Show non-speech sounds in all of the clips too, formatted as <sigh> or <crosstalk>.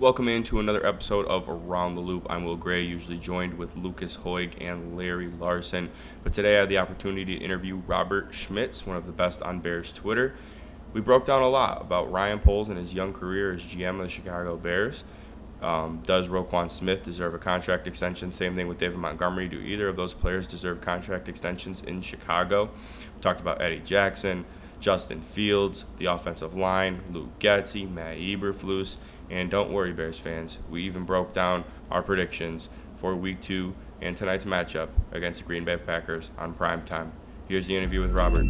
Welcome into another episode of Around the Loop. I'm Will Gray, usually joined with Lucas Hoig and Larry Larson. But today I had the opportunity to interview Robert Schmitz, one of the best on Bears Twitter. We broke down a lot about Ryan Poles and his young career as GM of the Chicago Bears. Um, does Roquan Smith deserve a contract extension? Same thing with David Montgomery. Do either of those players deserve contract extensions in Chicago? We talked about Eddie Jackson, Justin Fields, the offensive line, Luke Getsy, Matt Eberflus, and don't worry, Bears fans, we even broke down our predictions for week two and tonight's matchup against the Green Bay Packers on prime time. Here's the interview with Robert.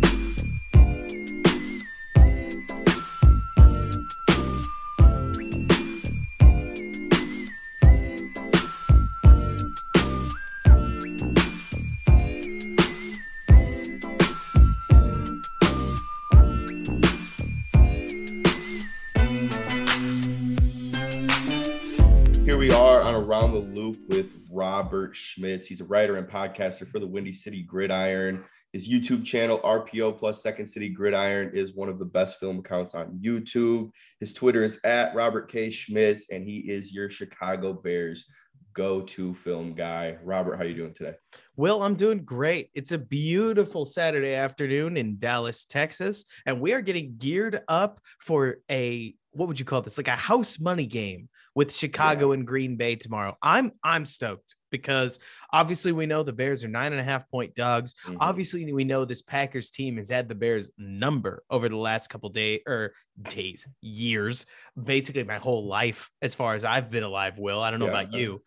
Robert Schmitz. He's a writer and podcaster for the Windy City Gridiron. His YouTube channel, RPO plus Second City Gridiron, is one of the best film accounts on YouTube. His Twitter is at Robert K. Schmitz, and he is your Chicago Bears go-to film guy. Robert, how are you doing today? Well, I'm doing great. It's a beautiful Saturday afternoon in Dallas, Texas, and we are getting geared up for a what would you call this? Like a house money game with Chicago yeah. and Green Bay tomorrow. I'm I'm stoked because obviously we know the Bears are nine and a half point dogs. Mm-hmm. Obviously, we know this Packers team has had the Bears number over the last couple days or days, years, basically my whole life as far as I've been alive. Will I don't know yeah. about you,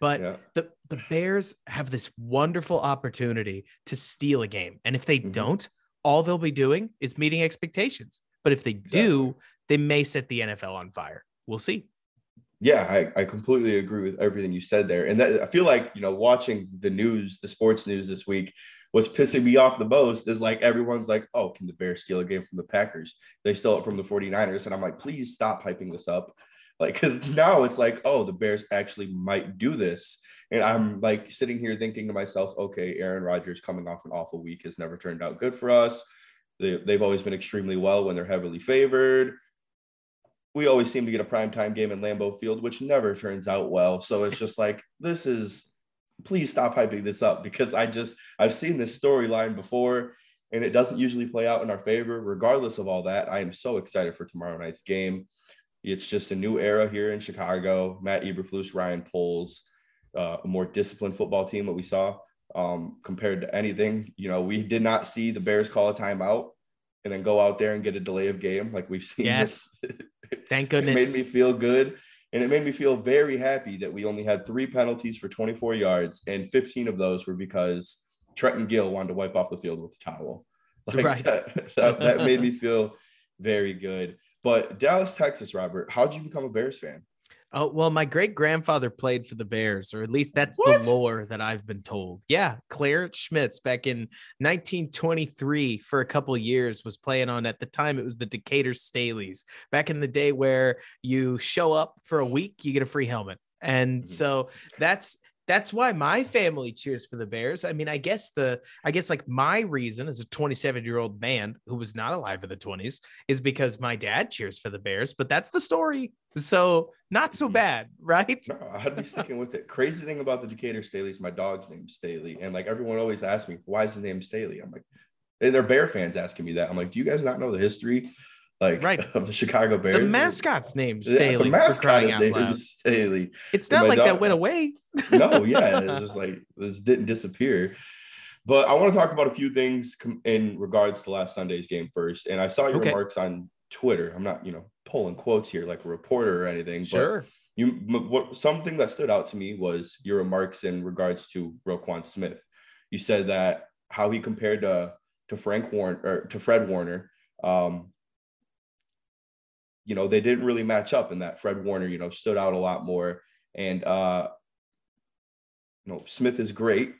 but yeah. the the Bears have this wonderful opportunity to steal a game, and if they mm-hmm. don't, all they'll be doing is meeting expectations. But if they exactly. do, they may set the NFL on fire. We'll see. Yeah, I, I completely agree with everything you said there. And that, I feel like, you know, watching the news, the sports news this week, what's pissing me off the most is like everyone's like, oh, can the Bears steal a game from the Packers? They stole it from the 49ers. And I'm like, please stop hyping this up. Like, because now it's like, oh, the Bears actually might do this. And I'm like sitting here thinking to myself, okay, Aaron Rodgers coming off an awful week has never turned out good for us. They, they've always been extremely well when they're heavily favored we always seem to get a prime time game in Lambeau Field, which never turns out well. So it's just like, this is, please stop hyping this up because I just, I've seen this storyline before and it doesn't usually play out in our favor. Regardless of all that, I am so excited for tomorrow night's game. It's just a new era here in Chicago. Matt Eberflus, Ryan Poles, uh, a more disciplined football team that we saw um, compared to anything. You know, we did not see the Bears call a timeout and then go out there and get a delay of game like we've seen. Yes. <laughs> <laughs> Thank goodness. it made me feel good. And it made me feel very happy that we only had three penalties for 24 yards, and 15 of those were because Trenton Gill wanted to wipe off the field with a towel. <laughs> Like right. That, that, that made me feel very good. But Dallas, Texas, Robert, how did you become a Bears fan? Oh, well, my great grandfather played for the Bears, or at least that's what? the lore that I've been told. Yeah, Clarence Schmitz back in 1923 for a couple years was playing on at the time it was the Decatur Staleys. Back in the day where you show up for a week, you get a free helmet. And mm-hmm. so that's that's why my family cheers for the Bears. I mean, I guess the I guess like my reason as a 27 year old man who was not alive in the 20s is because my dad cheers for the Bears, but that's the story. So not so mm-hmm. bad, <laughs> right? No, I'd be sticking with it. Crazy thing about the Decatur Staleys, my dog's name Staley. And like everyone always asks me, why is his name Staley? I'm like, and they're Bear fans asking me that. I'm like, do you guys not know the history? Like right. of <laughs> the Chicago Bears. The mascot's name Staley. Yeah, the mascot is named Staley. It's not like dog, that went away. no, <laughs> yeah, it's just like this didn't disappear. But I want to talk about a few things in regards to last Sunday's game first. And I saw your okay. remarks on Twitter. I'm not, you know, pulling quotes here like a reporter or anything. Sure. But you, what something that stood out to me was your remarks in regards to Roquan Smith. You said that how he compared to to Frank Warner or to Fred Warner. Um, you know, they didn't really match up, and that Fred Warner, you know, stood out a lot more. And uh, you know, Smith is great.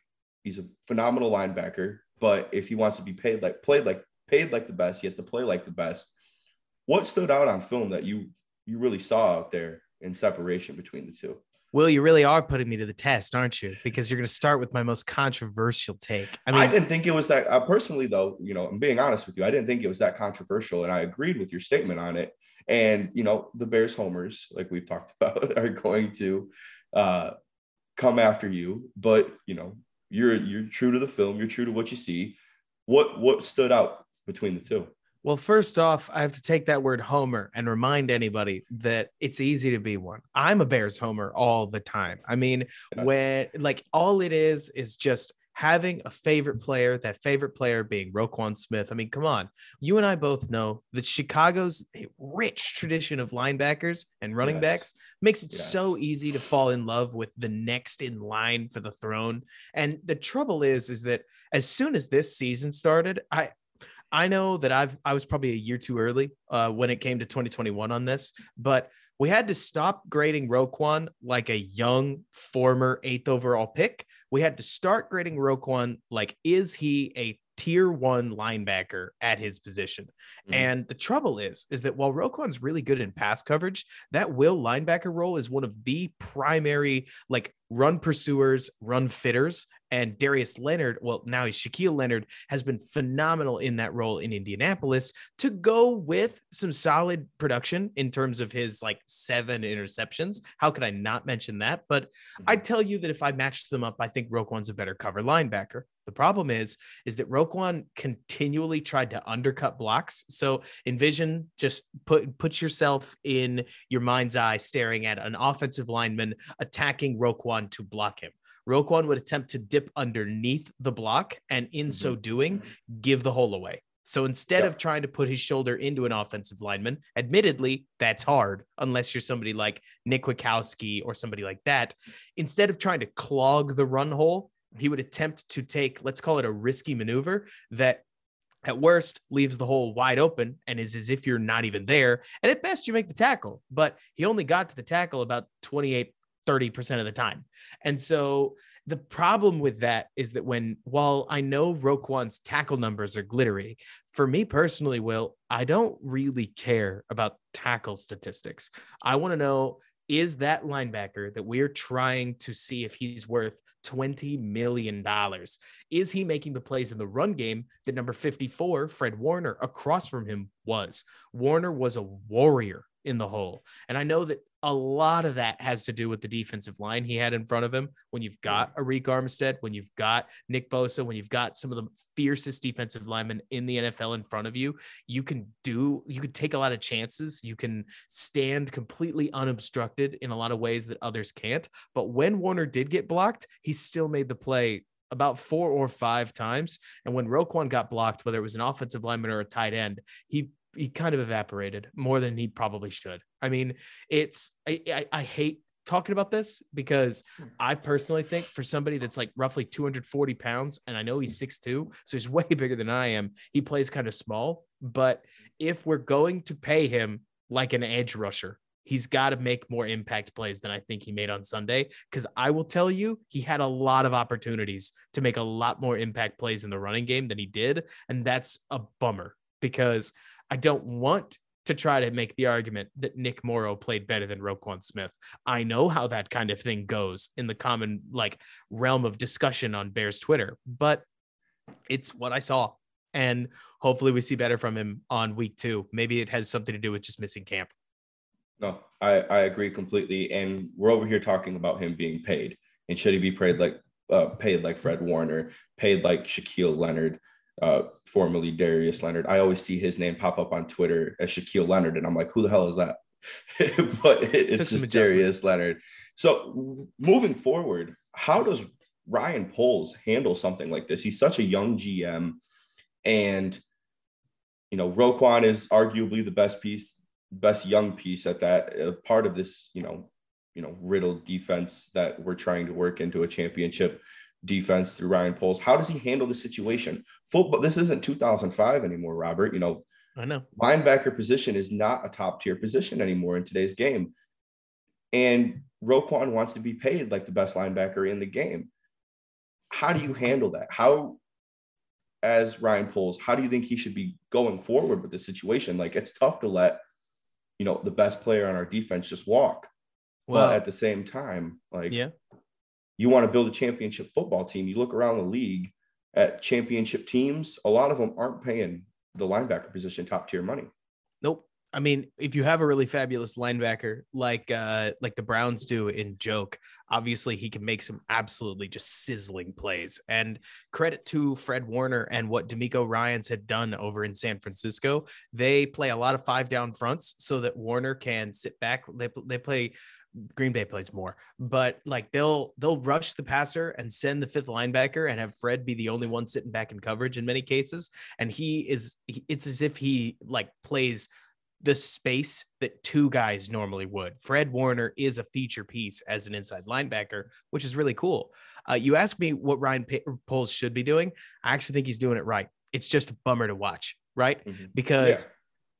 He's a phenomenal linebacker, but if he wants to be paid like played like paid like the best, he has to play like the best. What stood out on film that you you really saw out there in separation between the two? Will, you really are putting me to the test, aren't you? Because you're going to start with my most controversial take. I mean, I didn't think it was that. Uh, personally, though, you know, I'm being honest with you. I didn't think it was that controversial, and I agreed with your statement on it. And you know, the Bears homers, like we've talked <laughs> about, are going to uh, come after you. But you know, you're you're true to the film. You're true to what you see. What what stood out between the two? Well, first off, I have to take that word homer and remind anybody that it's easy to be one. I'm a Bears homer all the time. I mean, when like all it is is just having a favorite player, that favorite player being Roquan Smith. I mean, come on. You and I both know that Chicago's rich tradition of linebackers and running yes. backs makes it yes. so easy to fall in love with the next in line for the throne. And the trouble is, is that as soon as this season started, I I know that I've I was probably a year too early uh, when it came to 2021 on this, but we had to stop grading Roquan like a young former eighth overall pick. We had to start grading Roquan like, is he a tier one linebacker at his position. Mm-hmm. And the trouble is, is that while Roquan's really good in pass coverage, that will linebacker role is one of the primary like run pursuers, run fitters and Darius Leonard, well, now he's Shaquille Leonard, has been phenomenal in that role in Indianapolis to go with some solid production in terms of his like seven interceptions. How could I not mention that? But mm-hmm. I'd tell you that if I matched them up, I think Roquan's a better cover linebacker. The problem is, is that Roquan continually tried to undercut blocks. So envision just put put yourself in your mind's eye, staring at an offensive lineman attacking Roquan to block him. Roquan would attempt to dip underneath the block and in mm-hmm. so doing, give the hole away. So instead yep. of trying to put his shoulder into an offensive lineman, admittedly, that's hard unless you're somebody like Nick Kwiatkoski or somebody like that. Instead of trying to clog the run hole, he would attempt to take, let's call it a risky maneuver that at worst leaves the hole wide open and is as if you're not even there. And at best, you make the tackle, but he only got to the tackle about 28 30% of the time. And so the problem with that is that when, while I know Roquan's tackle numbers are glittery, for me personally, Will, I don't really care about tackle statistics. I want to know is that linebacker that we're trying to see if he's worth $20 million? Is he making the plays in the run game that number 54, Fred Warner, across from him was? Warner was a warrior in the hole. And I know that a lot of that has to do with the defensive line he had in front of him. When you've got Arik Armstead, when you've got Nick Bosa, when you've got some of the fiercest defensive linemen in the NFL in front of you, you can do, you can take a lot of chances. You can stand completely unobstructed in a lot of ways that others can't. But when Warner did get blocked, he still made the play about four or five times. And when Roquan got blocked, whether it was an offensive lineman or a tight end, he he kind of evaporated more than he probably should. I mean, it's I, I, I hate talking about this because I personally think for somebody that's like roughly 240 pounds, and I know he's 6'2, so he's <laughs> way bigger than I am, he plays kind of small. But if we're going to pay him like an edge rusher, he's got to make more impact plays than I think he made on Sunday. Because I will tell you, he had a lot of opportunities to make a lot more impact plays in the running game than he did. And that's a bummer because I don't want to try to make the argument that Nick Morrow played better than Roquan Smith. I know how that kind of thing goes in the common like realm of discussion on Bears Twitter, but it's what I saw. And hopefully we see better from him on week two. Maybe it has something to do with just missing camp. No, I, I agree completely. And we're over here talking about him being paid. And should he be paid like uh, paid like Fred Warner, paid like Shaquille Leonard? Uh, formerly Darius Leonard. I always see his name pop up on Twitter as Shaquille Leonard, and I'm like, who the hell is that? <laughs> but it's just Darius Leonard. So moving forward, how does Ryan Poles handle something like this? He's such a young GM, and you know, Roquan is arguably the best piece, best young piece at that uh, part of this, you know, you know, riddled defense that we're trying to work into a championship defense through Ryan Poles. How does he handle the situation? Football, this isn't 2005 anymore, Robert. You know, I know linebacker position is not a top tier position anymore in today's game. And Roquan wants to be paid like the best linebacker in the game. How do you handle that? How, as Ryan Poles, how do you think he should be going forward with the situation? Like it's tough to let, you know, the best player on our defense just walk. Well, but at the same time, like yeah, you want to build a championship football team, you look around the league at championship teams, a lot of them aren't paying the linebacker position top tier money. Nope. I mean, if you have a really fabulous linebacker like uh like the Browns do in Joke, obviously he can make some absolutely just sizzling plays. And credit to Fred Warner and what DeMeco Ryans had done over in San Francisco. They play a lot of five down fronts so that Warner can sit back. They, they play Green Bay plays more, but like they'll they'll rush the passer and send the fifth linebacker and have Fred be the only one sitting back in coverage in many cases. And he is it's as if he like plays the space that two guys normally would. Fred Warner is a feature piece as an inside linebacker, which is really cool. Uh, you ask me what Ryan P- Poles should be doing. I actually think he's doing it right. It's just a bummer to watch, right? Mm-hmm. Because yeah.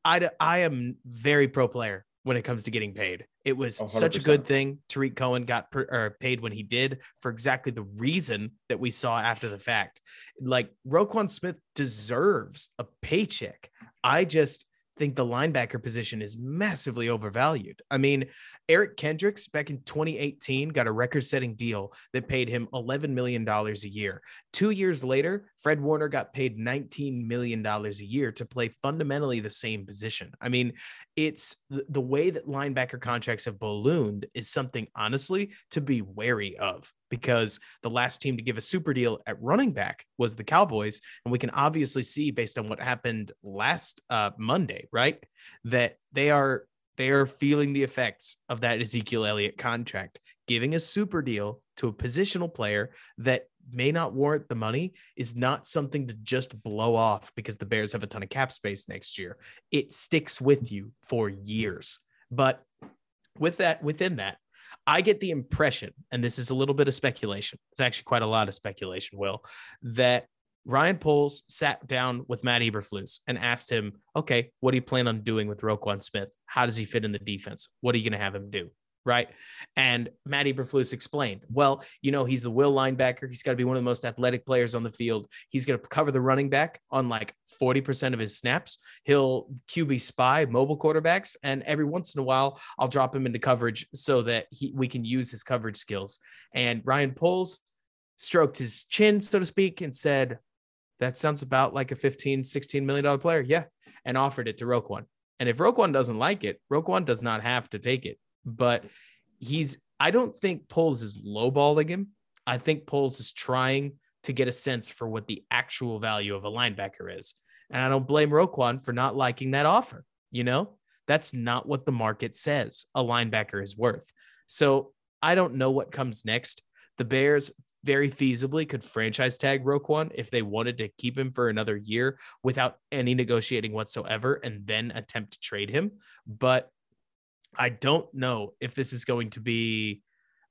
I, I am very pro player when it comes to getting paid. It was 100%. such a good thing. Tarik Cohen got per, paid when he did for exactly the reason that we saw after the fact. Like Roquan Smith deserves a paycheck. I just think the linebacker position is massively overvalued. I mean, Eric Kendricks back in 2018 got a record setting deal that paid him $11 million a year. Two years later, Fred Warner got paid $19 million a year to play fundamentally the same position. I mean, it's the way that linebacker contracts have ballooned is something, honestly, to be wary of because the last team to give a super deal at running back was the Cowboys. And we can obviously see, based on what happened last uh, Monday, right, that they are they are feeling the effects of that Ezekiel Elliott contract. Giving a super deal to a positional player that may not warrant the money is not something to just blow off because the Bears have a ton of cap space next year. It sticks with you for years. But with that, within that, I get the impression, and this is a little bit of speculation, it's actually quite a lot of speculation, Will, that Ryan Poles sat down with Matt Eberflus and asked him, okay, what do you plan on doing with Roquan Smith? How does he fit in the defense? What are you going to have him do? Right. And Matt Eberflus explained, well, you know, he's the will linebacker. He's got to be one of the most athletic players on the field. He's going to cover the running back on like 40% of his snaps. He'll QB spy mobile quarterbacks. And every once in a while, I'll drop him into coverage so that he, we can use his coverage skills. And Ryan Poles stroked his chin, so to speak, and said, that sounds about like a 15, 16 million dollar player. Yeah. And offered it to Roquan. And if Roquan doesn't like it, Roquan does not have to take it. But he's, I don't think Poles is lowballing him. I think Poles is trying to get a sense for what the actual value of a linebacker is. And I don't blame Roquan for not liking that offer. You know, that's not what the market says a linebacker is worth. So I don't know what comes next. The Bears very feasibly could franchise tag Roquan if they wanted to keep him for another year without any negotiating whatsoever and then attempt to trade him. But I don't know if this is going to be,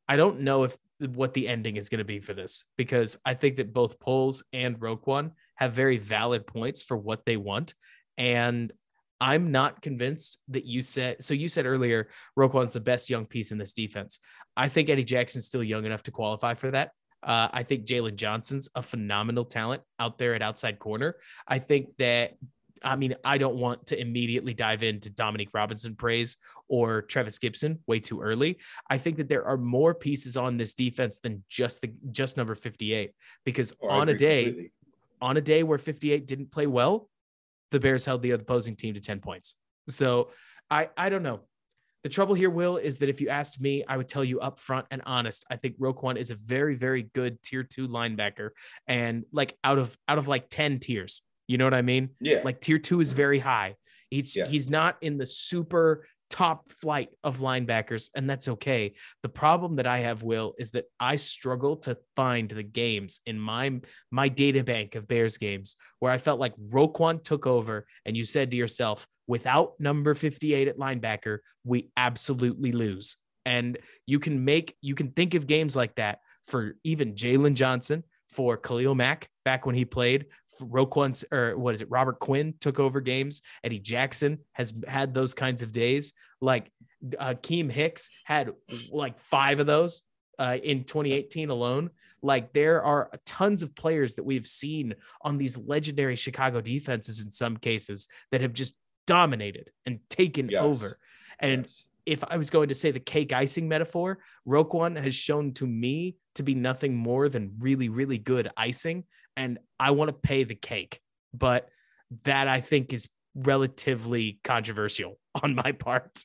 I don't know if what the ending is going to be for this because I think that both Poles and Roquan have very valid points for what they want. And I'm not convinced that you said so. You said earlier Roquan's the best young piece in this defense. I think Eddie Jackson's still young enough to qualify for that. Uh, I think Jaylon Johnson's a phenomenal talent out there at outside corner. I think that, I mean, I don't want to immediately dive into Dominique Robinson praise or Trevis Gipson way too early. I think that there are more pieces on this defense than just the just number 58 because oh, on a day, completely. on a day where 58 didn't play well, the Bears held the opposing team to 10 points. So I I don't know. The trouble here, Will, is that if you asked me, I would tell you up front and honest. I think Roquan is a very, very good tier two linebacker, and like out of out of like ten tiers, you know what I mean? Yeah. Like tier two is very high. He's yeah. he's not in the super top flight of linebackers, and that's okay. The problem that I have, Will, is that I struggle to find the games in my my data bank of Bears games where I felt like Roquan took over, and you said to yourself, without number 58 at linebacker, we absolutely lose. And you can make, you can think of games like that for even Jaylon Johnson, for Khalil Mack back when he played. Roquan, or what is it? Robert Quinn took over games. Eddie Jackson has had those kinds of days. Like uh, Keem Hicks had like five of those uh, in 2018 alone. Like there are tons of players that we've seen on these legendary Chicago defenses in some cases that have just dominated and taken yes. over. And yes. If I was going to say the cake icing metaphor, Roquan has shown to me to be nothing more than really, really good icing. And I want to pay the cake. But that I think is relatively controversial <laughs> on my part.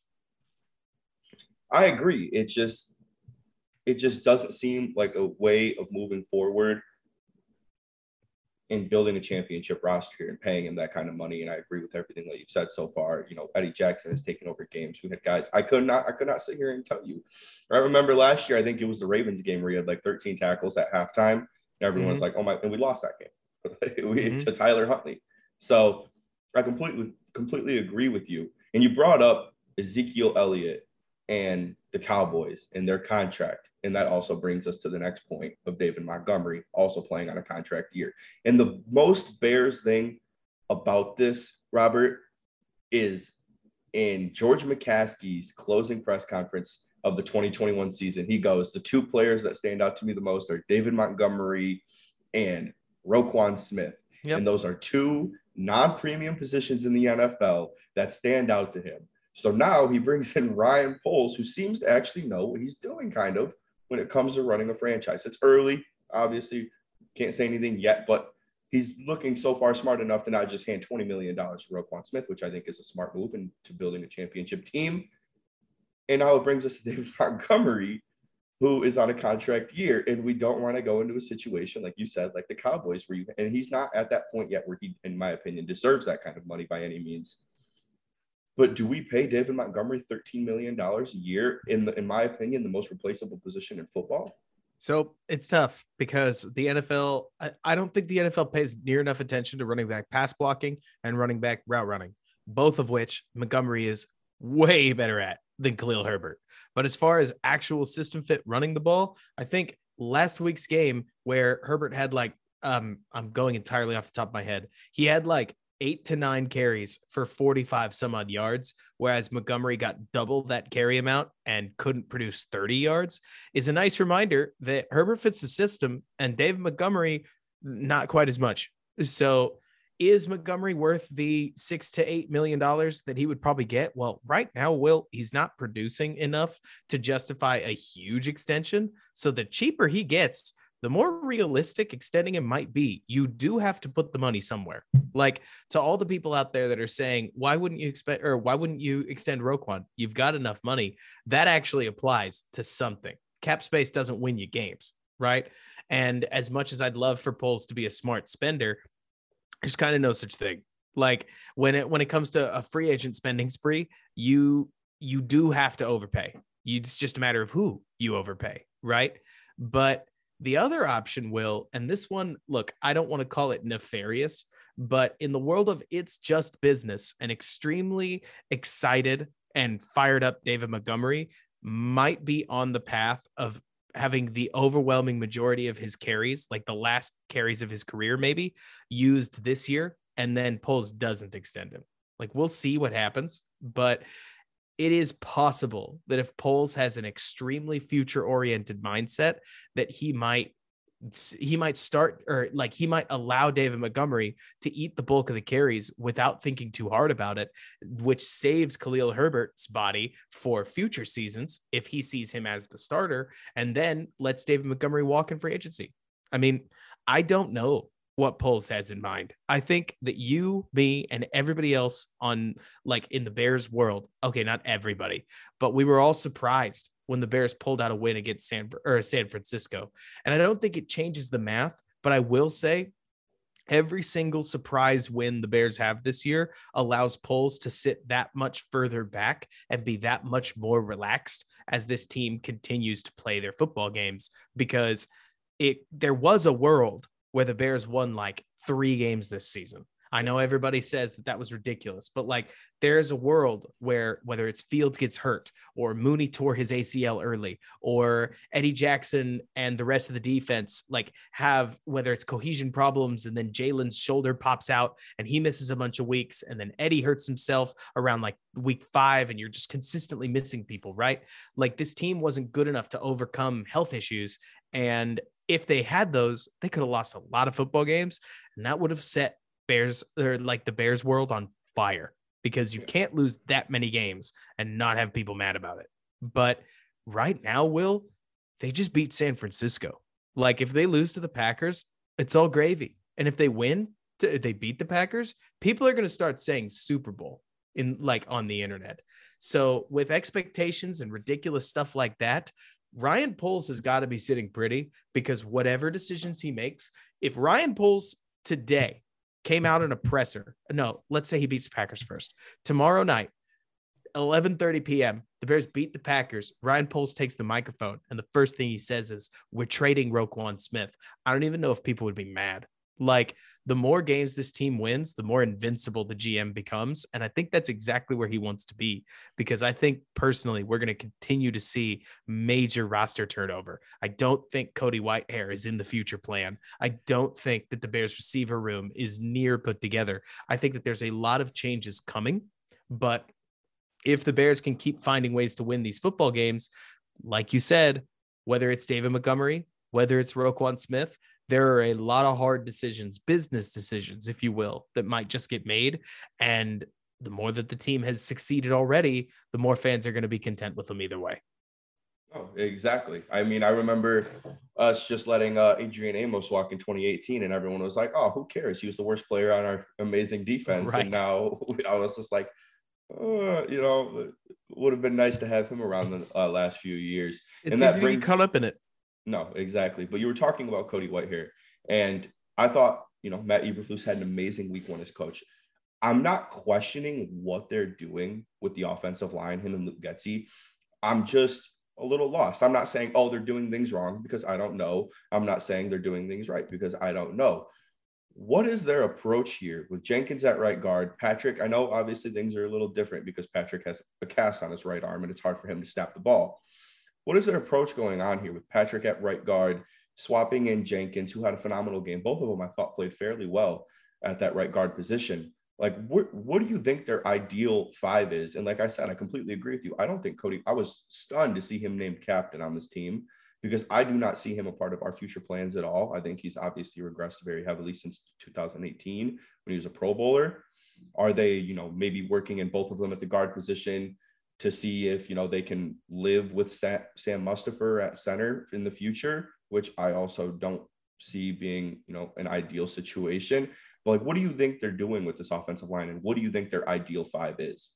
I agree. It just it just doesn't seem like a way of moving forward in building a championship roster here and paying him that kind of money. And I agree with everything that you've said so far. You know, Eddie Jackson has taken over games. We had guys I could not I could not sit here and tell you. I remember last year, I think it was the Ravens game where he had like 13 tackles at halftime. And everyone's mm-hmm. like, oh my, and we lost that game <laughs> we, mm-hmm. to Tyler Huntley. So I completely completely agree with you. And you brought up Ezekiel Elliott and the Cowboys and their contract. And that also brings us to the next point of David Montgomery also playing on a contract year. And the most Bears thing about this, Robert, is in George McCaskey's closing press conference of the 2021 season. He goes, The two players that stand out to me the most are David Montgomery and Roquan Smith. Yep. And those are two non premium positions in the NFL that stand out to him. So now he brings in Ryan Poles, who seems to actually know what he's doing, kind of, when it comes to running a franchise. It's early, obviously, can't say anything yet, but he's looking so far smart enough to not just hand $20 million to Roquan Smith, which I think is a smart move into building a championship team. And now it brings us to <laughs> David Montgomery, who is on a contract year. And we don't want to go into a situation, like you said, like the Cowboys, where you, and he's not at that point yet where he, in my opinion, deserves that kind of money by any means. But do we pay David Montgomery $13 million a year in the, in my opinion, the most replaceable position in football? So it's tough because the NFL, I, I, don't think the NFL pays near enough attention to running back pass blocking and running back route running, both of which Montgomery is way better at than Khalil Herbert. But as far as actual system fit running the ball, I think last week's game where Herbert had like, um, I'm going entirely off the top of my head, he had like eight to nine carries for 45 some odd yards, whereas Montgomery got double that carry amount and couldn't produce 30 yards, is a nice reminder that Herbert fits the system and Dave Montgomery, not quite as much. So, is Montgomery worth the six to eight million dollars that he would probably get? Well, right now, Will, he's not producing enough to justify a huge extension. So, the cheaper he gets, the more realistic extending it might be, you do have to put the money somewhere. Like to all the people out there that are saying, why wouldn't you expect or why wouldn't you extend Roquan? You've got enough money. That actually applies to something. Cap space doesn't win you games, right? And as much as I'd love for Poles to be a smart spender, there's kind of no such thing. Like when it when it comes to a free agent spending spree, you you do have to overpay. You, it's just a matter of who you overpay, right? But the other option will, and this one, look, I don't want to call it nefarious, but in the world of it's just business, an extremely excited and fired up David Montgomery might be on the path of having the overwhelming majority of his carries, like the last carries of his career, maybe used this year, and then Poles doesn't extend him. Like we'll see what happens, but it is possible that if Poles has an extremely future oriented mindset, that he might he might start or like he might allow David Montgomery to eat the bulk of the carries without thinking too hard about it, which saves Khalil Herbert's body for future seasons if he sees him as the starter, and then lets David Montgomery walk in free agency. I mean, I don't know what Poles has in mind. I think that you, me, and everybody else on like in the Bears world, okay, not everybody, but we were all surprised when the Bears pulled out a win against San or San Francisco. And I don't think it changes the math, but I will say every single surprise win the Bears have this year allows Poles to sit that much further back and be that much more relaxed as this team continues to play their football games because it there was a world where the Bears won like three games this season. I know everybody says that that was ridiculous, but like there's a world where whether it's Fields gets hurt or Mooney tore his ACL early or Eddie Jackson and the rest of the defense like have whether it's cohesion problems and then Jaylon's shoulder pops out and he misses a bunch of weeks and then Eddie hurts himself around like week five and you're just consistently missing people, right? Like this team wasn't good enough to overcome health issues and if they had those, they could have lost a lot of football games, and that would have set Bears or like the Bears world on fire because you can't lose that many games and not have people mad about it. But right now, Will, they just beat San Francisco. Like if they lose to the Packers, it's all gravy. And if they win, they beat the Packers, people are going to start saying Super Bowl. in like on the internet. So with expectations and ridiculous stuff like that, Ryan Poles has got to be sitting pretty because whatever decisions he makes, if Ryan Poles today came out in a presser, no, let's say he beats the Packers first. Tomorrow night, 11:30 p.m. The Bears beat the Packers. Ryan Poles takes the microphone, and the first thing he says is, "We're trading Roquan Smith." I don't even know if people would be mad. Like the more games this team wins, the more invincible the GM becomes, and I think that's exactly where he wants to be. Because I think personally, we're going to continue to see major roster turnover. I don't think Cody Whitehair is in the future plan. I don't think that the Bears receiver room is near put together. I think that there's a lot of changes coming, but if the Bears can keep finding ways to win these football games, like you said, whether it's David Montgomery, whether it's Roquan Smith, there are a lot of hard decisions, business decisions, if you will, that might just get made. And the more that the team has succeeded already, the more fans are going to be content with them either way. Oh, exactly. I mean, I remember us just letting uh, Adrian Amos walk in 2018, and everyone was like, "Oh, who cares? He was the worst player on our amazing defense." Right. And now <laughs> I was just like, uh, you know, would have been nice to have him around the uh, last few years. It's and that easy brings, caught up in it. No, exactly. But you were talking about Cody Whitehair, and I thought, you know, Matt Eberflus had an amazing week one as coach. I'm not questioning what they're doing with the offensive line, him and Luke Getsy. I'm just a little lost. I'm not saying, oh, they're doing things wrong because I don't know. I'm not saying they're doing things right because I don't know what is their approach here with Jenkins at right guard? Patrick, I know obviously things are a little different because Patrick has a cast on his right arm and it's hard for him to snap the ball. What is their approach going on here with Patrick at right guard, swapping in Jenkins, who had a phenomenal game? Both of them I thought played fairly well at that right guard position. Like, what, what do you think their ideal five is? And like I said, I completely agree with you. I don't think Cody, I was stunned to see him named captain on this team because I do not see him a part of our future plans at all. I think he's obviously regressed very heavily since 2018 when he was a Pro Bowler. Are they, you know, maybe working in both of them at the guard position to see if, you know, they can live with Sam, Sam at center in the future, which I also don't see being, you know, an ideal situation. But like, what do you think they're doing with this offensive line and what do you think their ideal five is?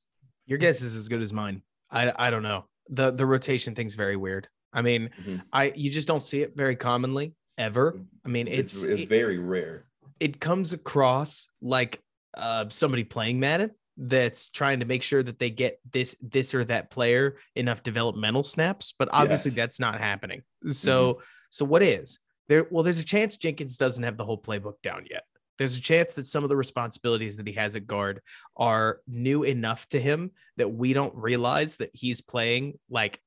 Your guess is as good as mine. I, I don't know. The the rotation thing's very weird. I mean, mm-hmm. I you just don't see it very commonly ever. I mean, it's, it's, it's it, very rare. It comes across like uh, somebody playing Madden that's trying to make sure that they get this this or that player enough developmental snaps, but obviously yes. that's not happening. So mm-hmm. so what is there? Well, there's a chance Jenkins doesn't have the whole playbook down yet. There's a chance that some of the responsibilities that he has at guard are new enough to him that we don't realize that he's playing like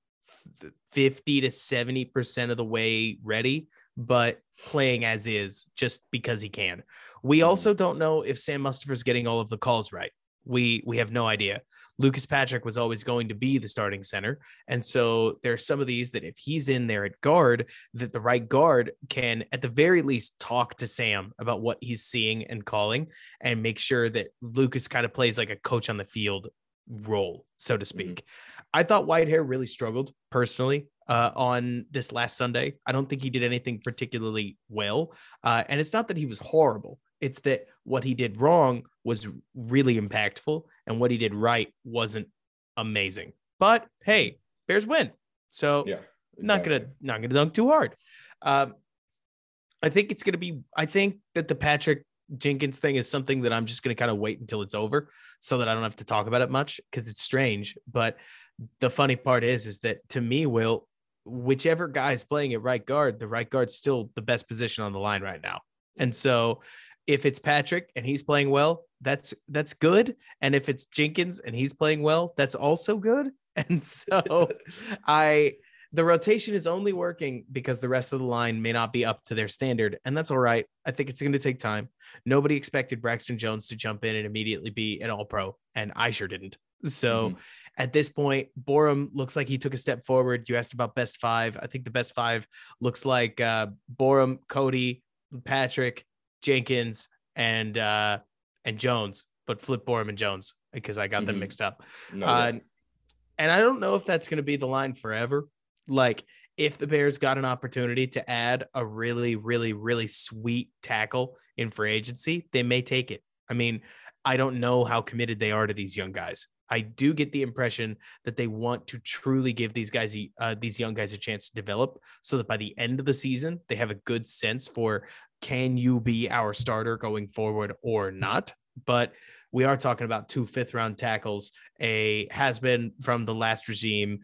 50 to 70% of the way ready, but playing as is just because he can. We mm-hmm. also don't know if Sam is getting all of the calls right. We we have no idea. Lucas Patrick was always going to be the starting center. And so there's some of these that if he's in there at guard, that the right guard can at the very least talk to Sam about what he's seeing and calling and make sure that Lucas kind of plays like a coach on the field role, so to mm-hmm. speak. Mm-hmm. I thought Whitehair really struggled personally uh, on this last Sunday. I don't think he did anything particularly well. Uh, and it's not that he was horrible, it's that what he did wrong was really impactful, and what he did right wasn't amazing. But hey, Bears win. So yeah, exactly. not gonna not gonna dunk too hard. Um, I think it's gonna be. I think that the Patrick Jenkins thing is something that I'm just gonna kind of wait until it's over, so that I don't have to talk about it much because it's strange. But the funny part is, is that to me, Will, whichever guy is playing at right guard, the right guard's still the best position on the line right now. And so if it's Patrick and he's playing well, that's that's good. And if it's Jenkins and he's playing well, that's also good. <laughs> And so <laughs> I the rotation is only working because the rest of the line may not be up to their standard. And that's all right. I think it's going to take time. Nobody expected Braxton Jones to jump in and immediately be an all pro. And I sure didn't. So mm-hmm at this point, Borom looks like he took a step forward. You asked about best five. I think the best five looks like uh, Borom, Cody, Patrick, Jenkins, and uh, and Jones, but flip Borom and Jones because I got mm-hmm. them mixed up. No, uh, and I don't know if that's going to be the line forever. Like if the Bears got an opportunity to add a really, really, really sweet tackle in free agency, they may take it. I mean, I don't know how committed they are to these young guys. I do get the impression that they want to truly give these guys, uh, these young guys, a chance to develop, so that by the end of the season they have a good sense for can you be our starter going forward or not. But we are talking about two fifth round tackles, a has been from the last regime,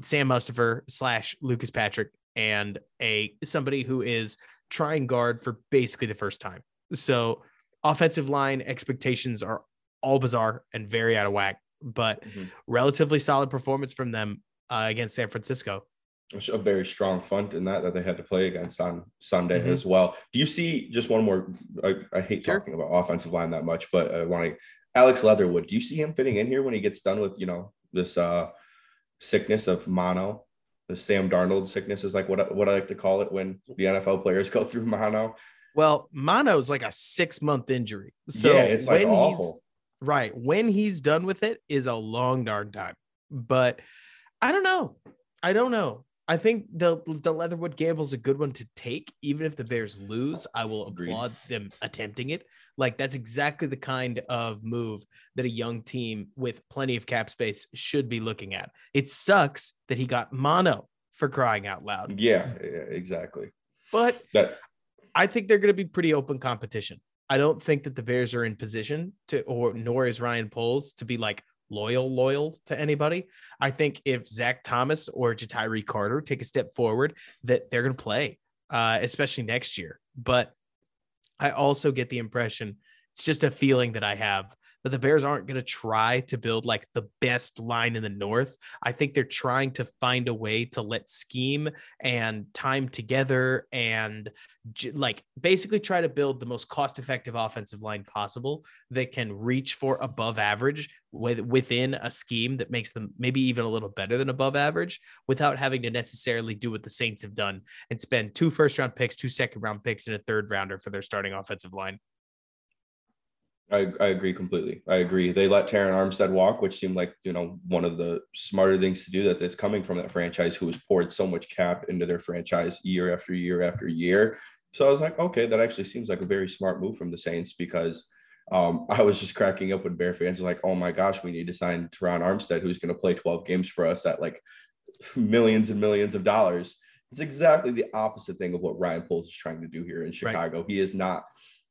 Sam Mustipher slash Lucas Patrick, and a somebody who is trying guard for basically the first time. So offensive line expectations are all bizarre and very out of whack, but mm-hmm. relatively solid performance from them uh, against San Francisco. A very strong front in that that they had to play against on Sunday mm-hmm. as well. Do you see just one more? I, I hate sure. talking about offensive line that much, but I want to. Alex Leatherwood, do you see him fitting in here when he gets done with you know this uh sickness of mono? The Sam Darnold sickness is like what what I like to call it when the NFL players <laughs> go through mono. Well, mono is like a six month injury. So yeah, it's like awful. Right. When he's done with it is a long darn time. But I don't know. I don't know. I think the the Leatherwood gamble is a good one to take, even if the Bears lose. I will Agreed. applaud them attempting it. Like that's exactly the kind of move that a young team with plenty of cap space should be looking at. It sucks that he got mono for crying out loud. Yeah, yeah exactly. But that I think they're going to be pretty open competition. I don't think that the Bears are in position to, or nor is Ryan Poles to be like loyal, loyal to anybody. I think if Zach Thomas or Ja'Tyre Carter take a step forward, that they're going to play, uh, especially next year. But I also get the impression it's just a feeling that I have that the Bears aren't going to try to build like the best line in the North. I think they're trying to find a way to let scheme and time together and like basically try to build the most cost effective offensive line possible that can reach for above average with, within a scheme that makes them maybe even a little better than above average without having to necessarily do what the Saints have done and spend two first round picks, two second round picks, and a third rounder for their starting offensive line. I, I agree completely. I agree. They let Terron Armstead walk, which seemed like you know one of the smarter things to do. That that's coming from that franchise who has poured so much cap into their franchise year after year after year. So I was like, okay, that actually seems like a very smart move from the Saints because um, <laughs> I was just cracking up with Bear fans like, oh my gosh, we need to sign Terron Armstead, who's going to play 12 games for us at like <laughs> millions and millions of dollars. It's exactly the opposite thing of what Ryan Poles is trying to do here in Chicago. Right. He is not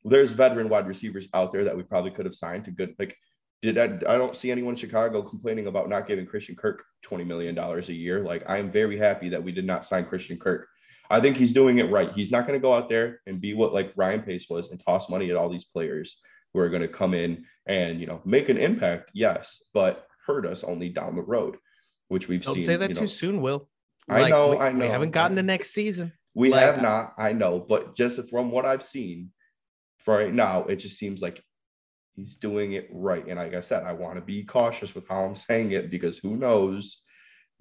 there's veteran wide receivers out there that we probably could have signed to good like did I, I don't see anyone in Chicago complaining about not giving Christian Kirk $20 million a year. Like I am very happy that we did not sign Christian Kirk. I think he's doing it right. He's not going to go out there and be what like Ryan Pace was and toss money at all these players who are going to come in and, you know, make an impact. Yes, but hurt us only down the road, which we've don't seen. say that you too soon, Will. I know, we, I know. We haven't gotten to next season. We like, have not. I know, but just from what I've seen, for right now, it just seems like he's doing it right. And like I said, I want to be cautious with how I'm saying it because who knows,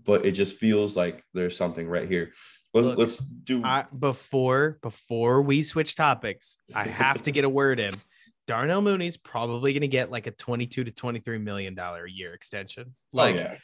but it just feels like there's something right here. Let's, Look, let's do I, before before we switch topics. I have to get a word in. <laughs> Darnell Mooney's probably going to get like a 22 to 23 million dollar a year extension. Oh, like oh, yeah.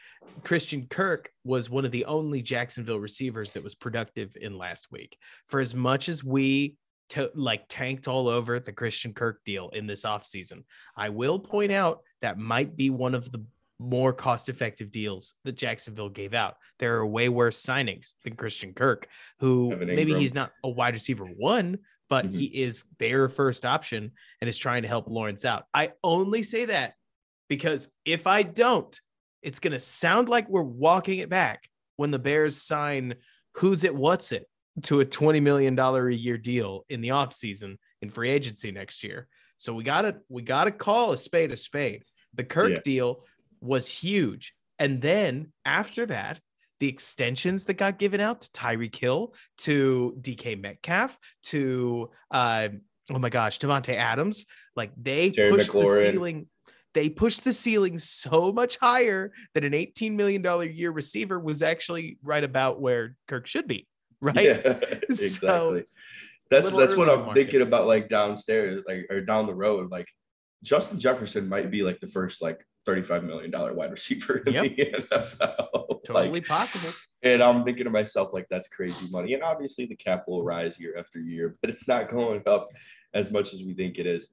Christian Kirk was one of the only Jacksonville receivers that was productive in last week. For as much as we to like tanked all over the Christian Kirk deal in this offseason. I will point out that might be one of the more cost effective deals that Jacksonville gave out. There are way worse signings than Christian Kirk, who maybe he's not a wide receiver one, but mm-hmm. he is their first option and is trying to help Lawrence out. I only say that because if I don't, it's going to sound like we're walking it back when the Bears sign who's it, what's it to a $20 million a year deal in the offseason in free agency next year. So we gotta we gotta call a spade a spade. The Kirk yeah. deal was huge. And then after that, the extensions that got given out to Tyreek Hill, to DK Metcalf, to uh, oh my gosh, Davante Adams, like they Terry pushed McLaurin. the ceiling. They pushed the ceiling so much higher that an $18 million a year receiver was actually right about where Kirk should be. <laughs> right? Yeah, <laughs> exactly. So, that's that's what I'm market. thinking about, like downstairs, like or down the road. Like Justin Jefferson might be like the first like $35 million wide receiver in yep. the <laughs> NFL. Totally like, possible. And I'm thinking to myself, like, that's crazy money. And obviously the cap will rise year after year, but it's not going up as much as we think it is.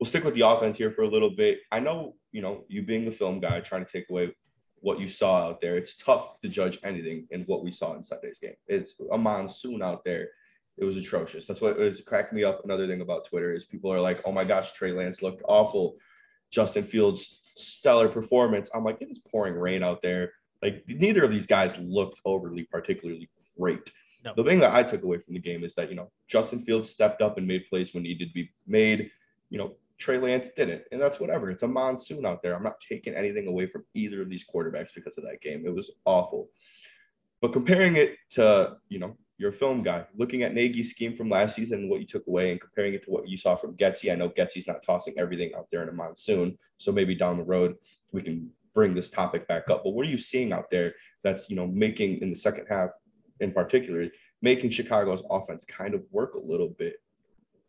we'll stick with the offense here for a little bit. I know, you know, you being the film guy, trying to take away what you saw out there, it's tough to judge anything in what we saw in Sunday's game. It's a monsoon out there. It was atrocious. That's what was cracking me up. Another thing about Twitter is people are like, oh my gosh, Trey Lance looked awful. Justin Fields, stellar performance. I'm like, it is pouring rain out there. Like, neither of these guys looked overly particularly great. No. The thing that I took away from the game is that, you know, Justin Fields stepped up and made plays when needed to be made. You know, Trey Lance didn't. And that's whatever. It's a monsoon out there. I'm not taking anything away from either of these quarterbacks because of that game. It was awful. But comparing it to, you know, your film guy, looking at Nagy's scheme from last season what you took away and comparing it to what you saw from Getsy. I know Getsy's not tossing everything out there in a monsoon. So maybe down the road we can bring this topic back up. But what are you seeing out there that's, you know, making in the second half in particular, making Chicago's offense kind of work a little bit?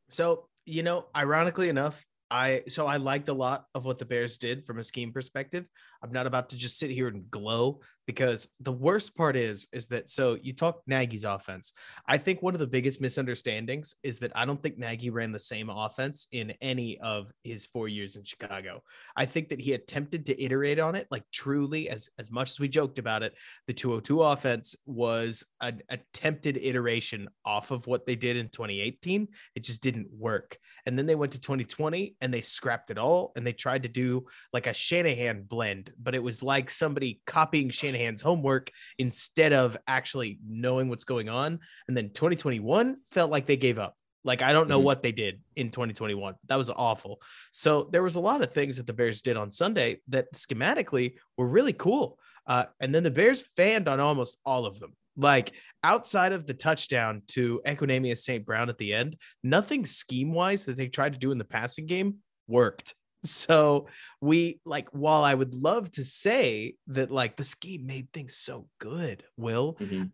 So, you know, ironically enough, I so I liked a lot of what the Bears did from a scheme perspective. I'm not about to just sit here and glow because the worst part is is that so you talk Nagy's offense. I think one of the biggest misunderstandings is that I don't think Nagy ran the same offense in any of his 4 years in Chicago. I think that he attempted to iterate on it like truly as as much as we joked about it, the 202 offense was an attempted iteration off of what they did in 2018. It just didn't work. And then they went to 2020 and they scrapped it all and they tried to do like a Shanahan blend but it was like somebody copying Shanahan's homework instead of actually knowing what's going on. And then 2021 felt like they gave up. Like I don't know mm-hmm. what they did in 2021. That was awful. So there was a lot of things that the Bears did on Sunday that schematically were really cool. Uh, and then the Bears fanned on almost all of them. Like outside of the touchdown to Equanimeous St. Brown at the end, nothing scheme wise that they tried to do in the passing game worked. So we like while I would love to say that like the scheme made things so good, Will. Mm-hmm.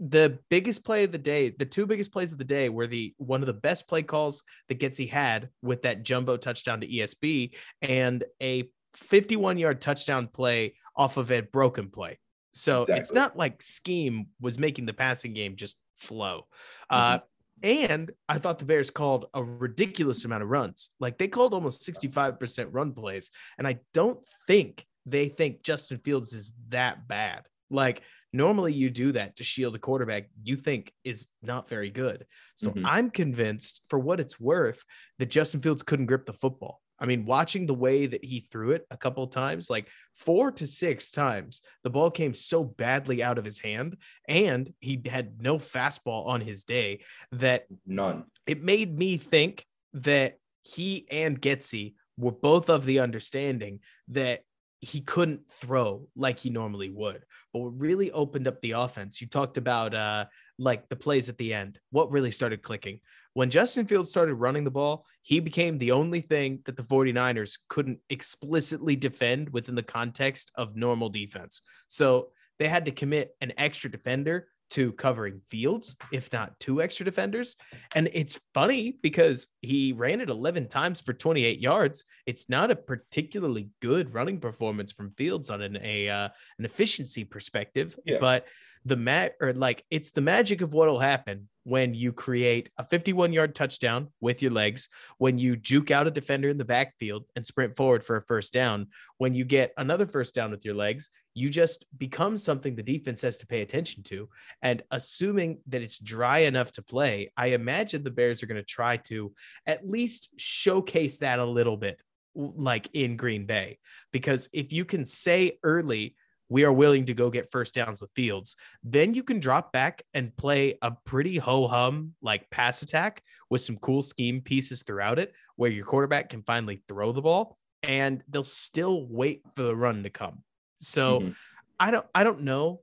The biggest play of the day, the two biggest plays of the day were the one of the best play calls that Getsy had with that jumbo touchdown to ESB and a 51 yard touchdown play off of a broken play. So exactly. it's not like scheme was making the passing game just flow. Uh, mm-hmm. Uh, and I thought the Bears called a ridiculous amount of runs. Like they called almost 65% run plays. And I don't think they think Justin Fields is that bad. Like normally you do that to shield a quarterback you think is not very good. So mm-hmm. I'm convinced, for what it's worth, that Justin Fields couldn't grip the football. I mean, watching the way that he threw it a couple of times, like four to six times, the ball came so badly out of his hand, and he had no fastball on his day that none. It made me think that he and Getsy were both of the understanding that he couldn't throw like he normally would. But what really opened up the offense, you talked about uh like the plays at the end. What really started clicking when Justin Fields started running the ball, he became the only thing that the 49ers couldn't explicitly defend within the context of normal defense. So they had to commit an extra defender to covering Fields, if not two extra defenders. And it's funny because he ran it 11 times for 28 yards. It's not a particularly good running performance from Fields on an a uh, an efficiency perspective, yeah. but the mat or like it's the magic of what'll happen when you create a 51 yard touchdown with your legs, when you juke out a defender in the backfield and sprint forward for a first down, when you get another first down with your legs, you just become something the defense has to pay attention to. And assuming that it's dry enough to play, I imagine the Bears are going to try to at least showcase that a little bit, like in Green Bay. Because if you can say early, we are willing to go get first downs with Fields. Then you can drop back and play a pretty ho hum like pass attack with some cool scheme pieces throughout it where your quarterback can finally throw the ball and they'll still wait for the run to come. So mm-hmm. I don't I don't know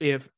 if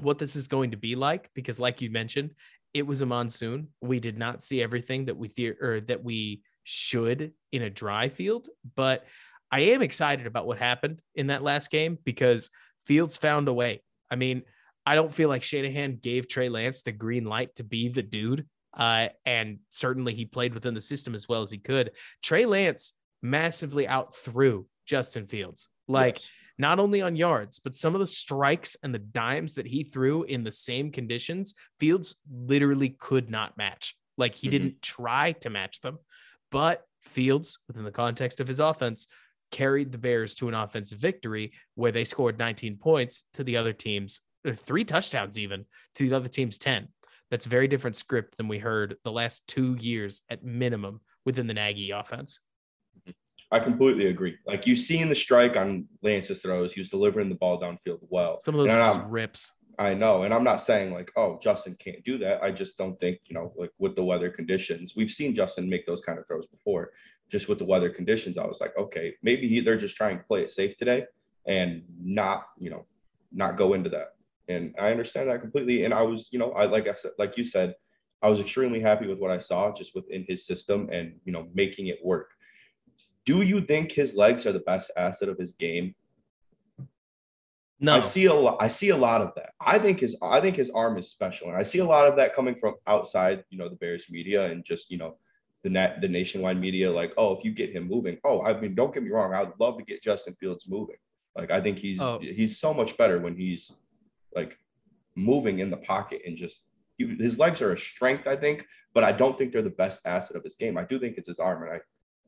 what this is going to be like because like you mentioned it was a monsoon. We did not see everything that we the- or that we should in a dry field, but I am excited about what happened in that last game because Fields found a way. I mean, I don't feel like Shanahan gave Trey Lance the green light to be the dude. Uh, and certainly he played within the system as well as he could. Trey Lance massively outthrew Justin Fields. Like, yes. not only on yards, but some of the strikes and the dimes that he threw in the same conditions, Fields literally could not match. Like, he mm-hmm. didn't try to match them, but Fields, within the context of his offense, carried the Bears to an offensive victory where they scored 19 points to the other team's three touchdowns, even to the other team's 10. That's a very different script than we heard the last two years at minimum within the Nagy offense. I completely agree. Like you've seen the strike on Lance's throws, he was delivering the ball downfield well. Some of those rips. I know. And I'm not saying like, oh, Justin can't do that. I just don't think, you know, like with the weather conditions, we've seen Justin make those kind of throws before. Just with the weather conditions, I was like, okay, maybe he, they're just trying to play it safe today and not, you know, not go into that. And I understand that completely. And I was, you know, I like I said, like you said, I was extremely happy with what I saw just within his system and you know making it work. Do you think his legs are the best asset of his game? No. I see a lot. I see a lot of that. I think his I think his arm is special, and I see a lot of that coming from outside. You know, the Bears media and just you know the net the nationwide media. Like, oh, if you get him moving, oh, I mean, don't get me wrong. I'd love to get Justin Fields moving. Like, I think he's oh. he's so much better when he's like moving in the pocket and just his legs are a strength, I think, but I don't think they're the best asset of his game. I do think it's his arm, and I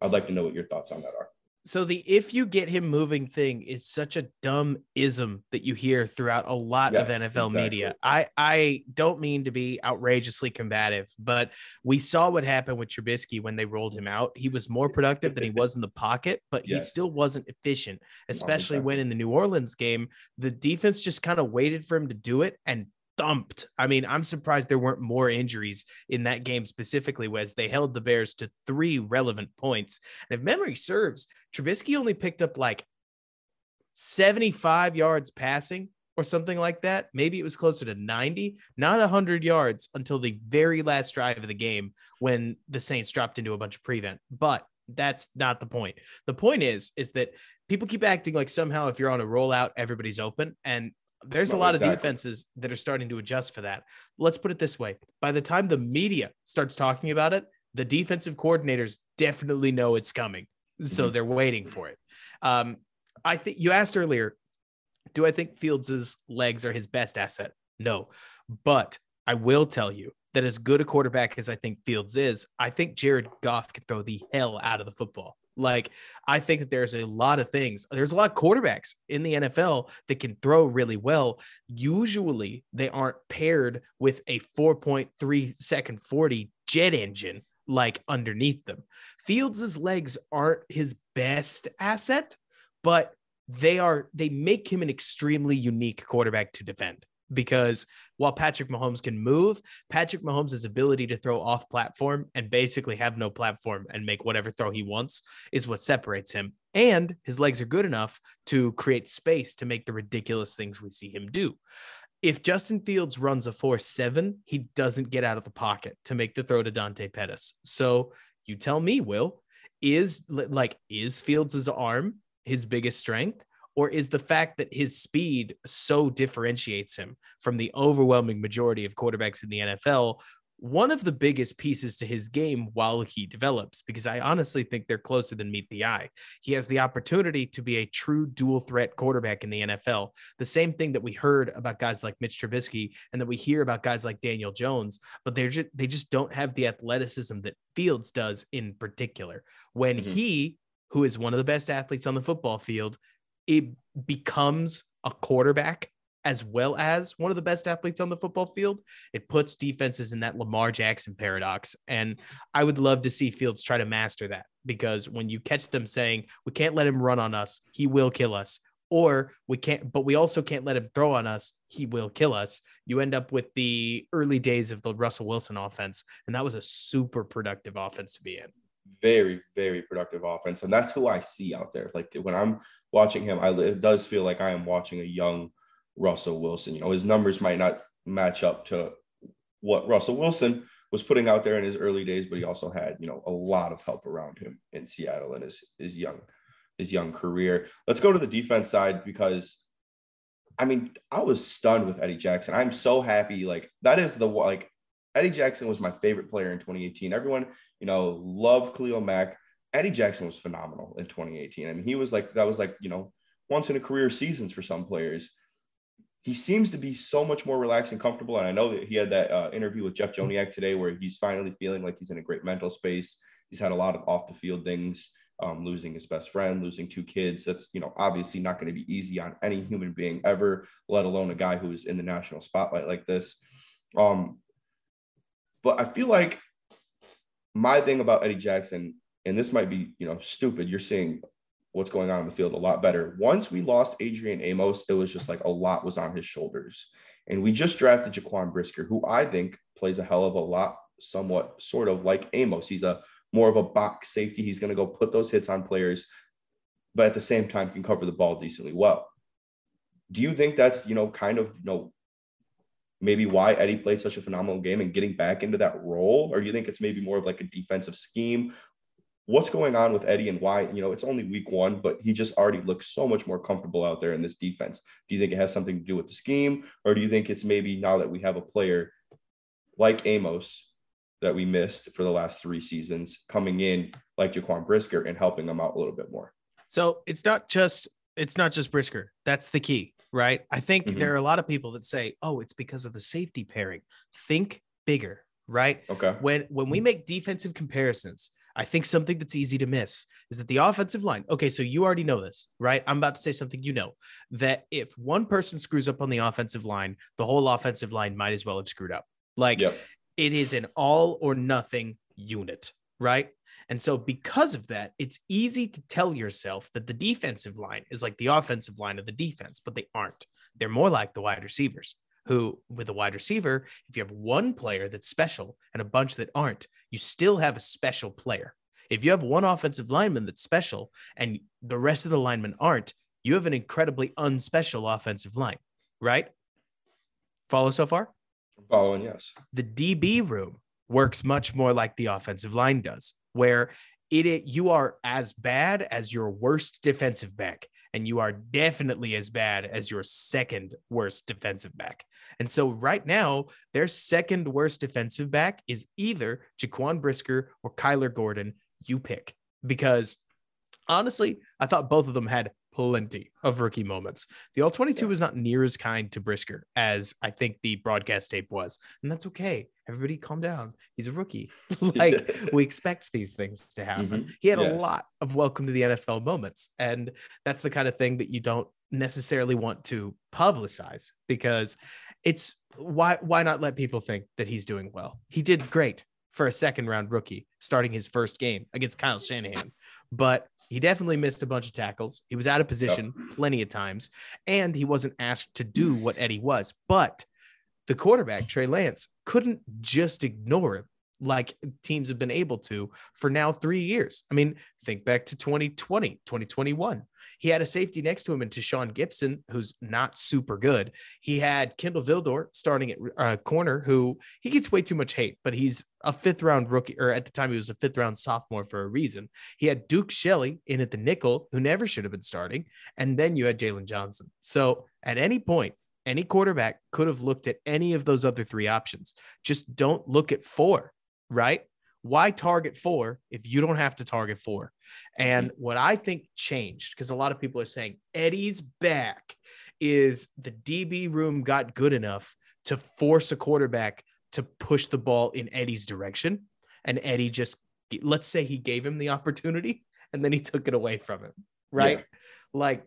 I'd like to know what your thoughts on that are. So the if you get him moving thing is such a dumb ism that you hear throughout a lot yes, of NFL exactly. media. I I don't mean to be outrageously combative, but we saw what happened with Trubisky when they rolled him out. He was more productive than he was in the pocket, but yes. he still wasn't efficient, especially exactly. when in the New Orleans game, the defense just kind of waited for him to do it and thumped. I mean, I'm surprised there weren't more injuries in that game specifically, as they held the Bears to three relevant points. And if memory serves, Trubisky only picked up like 75 yards passing or something like that. Maybe it was closer to 90, not 100 yards until the very last drive of the game when the Saints dropped into a bunch of prevent. But that's not the point. The point is, is that people keep acting like somehow if you're on a rollout, everybody's open. And there's a lot exactly. of defenses that are starting to adjust for that. Let's put it this way by the time the media starts talking about it, the defensive coordinators definitely know it's coming. So mm-hmm. they're waiting for it. Um, I think you asked earlier, do I think Fields' legs are his best asset? No. But I will tell you that as good a quarterback as I think Fields is, I think Jared Goff can throw the hell out of the football. Like, I think that there's a lot of things. There's a lot of quarterbacks in the NFL that can throw really well. Usually, they aren't paired with a 4.3 second 40 jet engine like underneath them. Fields' legs aren't his best asset, but they are they make him an extremely unique quarterback to defend because while Patrick Mahomes can move, Patrick Mahomes' ability to throw off platform and basically have no platform and make whatever throw he wants is what separates him. And his legs are good enough to create space to make the ridiculous things we see him do. If Justin Fields runs a 4 7, he doesn't get out of the pocket to make the throw to Dante Pettis. So you tell me, Will, is like, is Fields' arm his biggest strength? Or is the fact that his speed so differentiates him from the overwhelming majority of quarterbacks in the NFL one of the biggest pieces to his game while he develops, because I honestly think they're closer than meet the eye. He has the opportunity to be a true dual threat quarterback in the NFL. The same thing that we heard about guys like Mitch Trubisky and that we hear about guys like Daniel Jones, but they're just, they just don't have the athleticism that Fields does in particular. When mm-hmm. he, who is one of the best athletes on the football field, it becomes a quarterback as well as one of the best athletes on the football field, it puts defenses in that Lamar Jackson paradox. And I would love to see Fields try to master that because when you catch them saying, we can't let him run on us, he will kill us, or we can't, but we also can't let him throw on us, he will kill us, you end up with the early days of the Russell Wilson offense. And that was a super productive offense to be in very very productive offense and that's who i see out there like when i'm watching him i it does feel like i am watching a young russell wilson you know his numbers might not match up to what russell wilson was putting out there in his early days but he also had you know a lot of help around him in seattle in his his young his young career let's go to the defense side because I mean, I was stunned with Eddie Jackson. I'm so happy. Like that is the like Eddie Jackson was my favorite player in 2018. Everyone, you know, loved Khalil Mack. Eddie Jackson was phenomenal in 2018. I mean, he was like, that was like, you know, once in a career seasons for some players. He seems to be so much more relaxed and comfortable. And I know that he had that uh, interview with Jeff Joniak today where he's finally feeling like he's in a great mental space. He's had a lot of off the field things, um, losing his best friend, losing two kids. That's, you know, obviously not going to be easy on any human being ever, let alone a guy who's in the national spotlight like this. Um, but I feel like my thing about Eddie Jackson, and this might be, you know, stupid. You're seeing what's going on in the field a lot better. Once we lost Adrian Amos, it was just like a lot was on his shoulders. And we just drafted Jaquan Brisker, who I think plays a hell of a lot, somewhat sort of like Amos. He's a more of a box safety. He's going to go put those hits on players, but at the same time can cover the ball decently well. Do you think that's, you know, kind of, you know, maybe why Eddie played such a phenomenal game and getting back into that role? Or do you think it's maybe more of like a defensive scheme? What's going on with Eddie and why, you know, it's only week one, but he just already looks so much more comfortable out there in this defense. Do you think it has something to do with the scheme? Or do you think it's maybe now that we have a player like Amos that we missed for the last three seasons coming in like Jaquan Brisker and helping them out a little bit more? So it's not just it's not just Brisker. That's the key right? I think mm-hmm. there are a lot of people that say, "Oh, it's because of the safety pairing." Think bigger, right? Okay. When when we make defensive comparisons, I think something that's easy to miss is that the offensive line. Okay, so you already know this, right? I'm about to say something you know that if one person screws up on the offensive line, the whole offensive line might as well have screwed up. Like yep. it is an all or nothing unit, right? And so, because of that, it's easy to tell yourself that the defensive line is like the offensive line of the defense, but they aren't. They're more like the wide receivers, who, with a wide receiver, if you have one player that's special and a bunch that aren't, you still have a special player. If you have one offensive lineman that's special and the rest of the linemen aren't, you have an incredibly unspecial offensive line, right? Follow so far? Following, yes. The DB room works much more like the offensive line does where it, it you are as bad as your worst defensive back and you are definitely as bad as your second worst defensive back. And so right now, their second worst defensive back is either Jaquan Brisker or Kyler Gordon. You pick because honestly, I thought both of them had plenty of rookie moments. The all 22 yeah. was not near as kind to Brisker as I think the broadcast tape was. And that's okay. Everybody calm down. He's a rookie. <laughs> like <laughs> we expect these things to happen. Mm-hmm. He had yes. a lot of welcome to the NFL moments. And that's the kind of thing that you don't necessarily want to publicize because it's why why not let people think that he's doing well? He did great for a second round rookie starting his first game against Kyle Shanahan. But he definitely missed a bunch of tackles. He was out of position yep. plenty of times, and he wasn't asked to do what Eddie was. But the quarterback, Trey Lance, couldn't just ignore him like teams have been able to for now three years. I mean, think back to 2020, 2021. He had a safety next to him and Tashaun Gipson, who's not super good. He had Kindle Vildor starting at uh, corner, who he gets way too much hate, but he's a fifth round rookie, or at the time he was a fifth round sophomore for a reason. He had Duke Shelley in at the nickel, who never should have been starting. And then you had Jaylon Johnson. So at any point, any quarterback could have looked at any of those other three options. Just don't look at four right? Why target four if you don't have to target four? And mm-hmm. what I think changed, because a lot of people are saying Eddie's back, is the DB room got good enough to force a quarterback to push the ball in Eddie's direction. And Eddie just, let's say he gave him the opportunity and then he took it away from him, right? Yeah. Like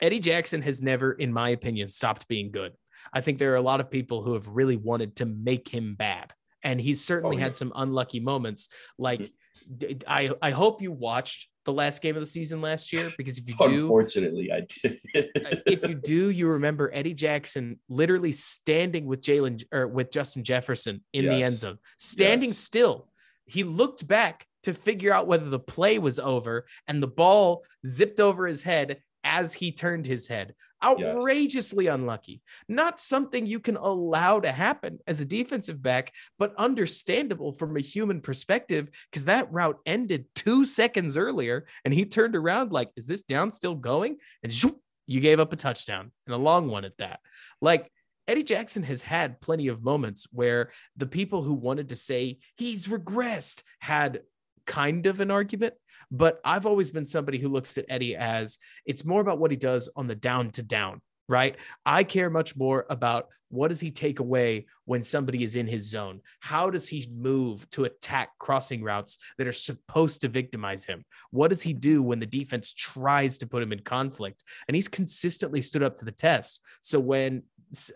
Eddie Jackson has never, in my opinion, stopped being good. I think there are a lot of people who have really wanted to make him bad and he's certainly oh, yeah. had some unlucky moments. Like, mm-hmm. I I hope you watched the last game of the season last year because if you do, unfortunately, I did. Uh, if you do, you remember Eddie Jackson literally standing with Jalen or with Justin Jefferson in yes. the end zone, standing yes. still. He looked back to figure out whether the play was over, and the ball zipped over his head as he turned his head. Outrageously yes. unlucky. Not something you can allow to happen as a defensive back, but understandable from a human perspective because that route ended two seconds earlier and he turned around like, is this down still going? And zoop, you gave up a touchdown and a long one at that. Like, Eddie Jackson has had plenty of moments where the people who wanted to say he's regressed had kind of an argument but I've always been somebody who looks at Eddie as it's more about what he does on the down to down right? I care much more about what does he take away when somebody is in his zone? How does he move to attack crossing routes that are supposed to victimize him? What does he do when the defense tries to put him in conflict? And he's consistently stood up to the test. So when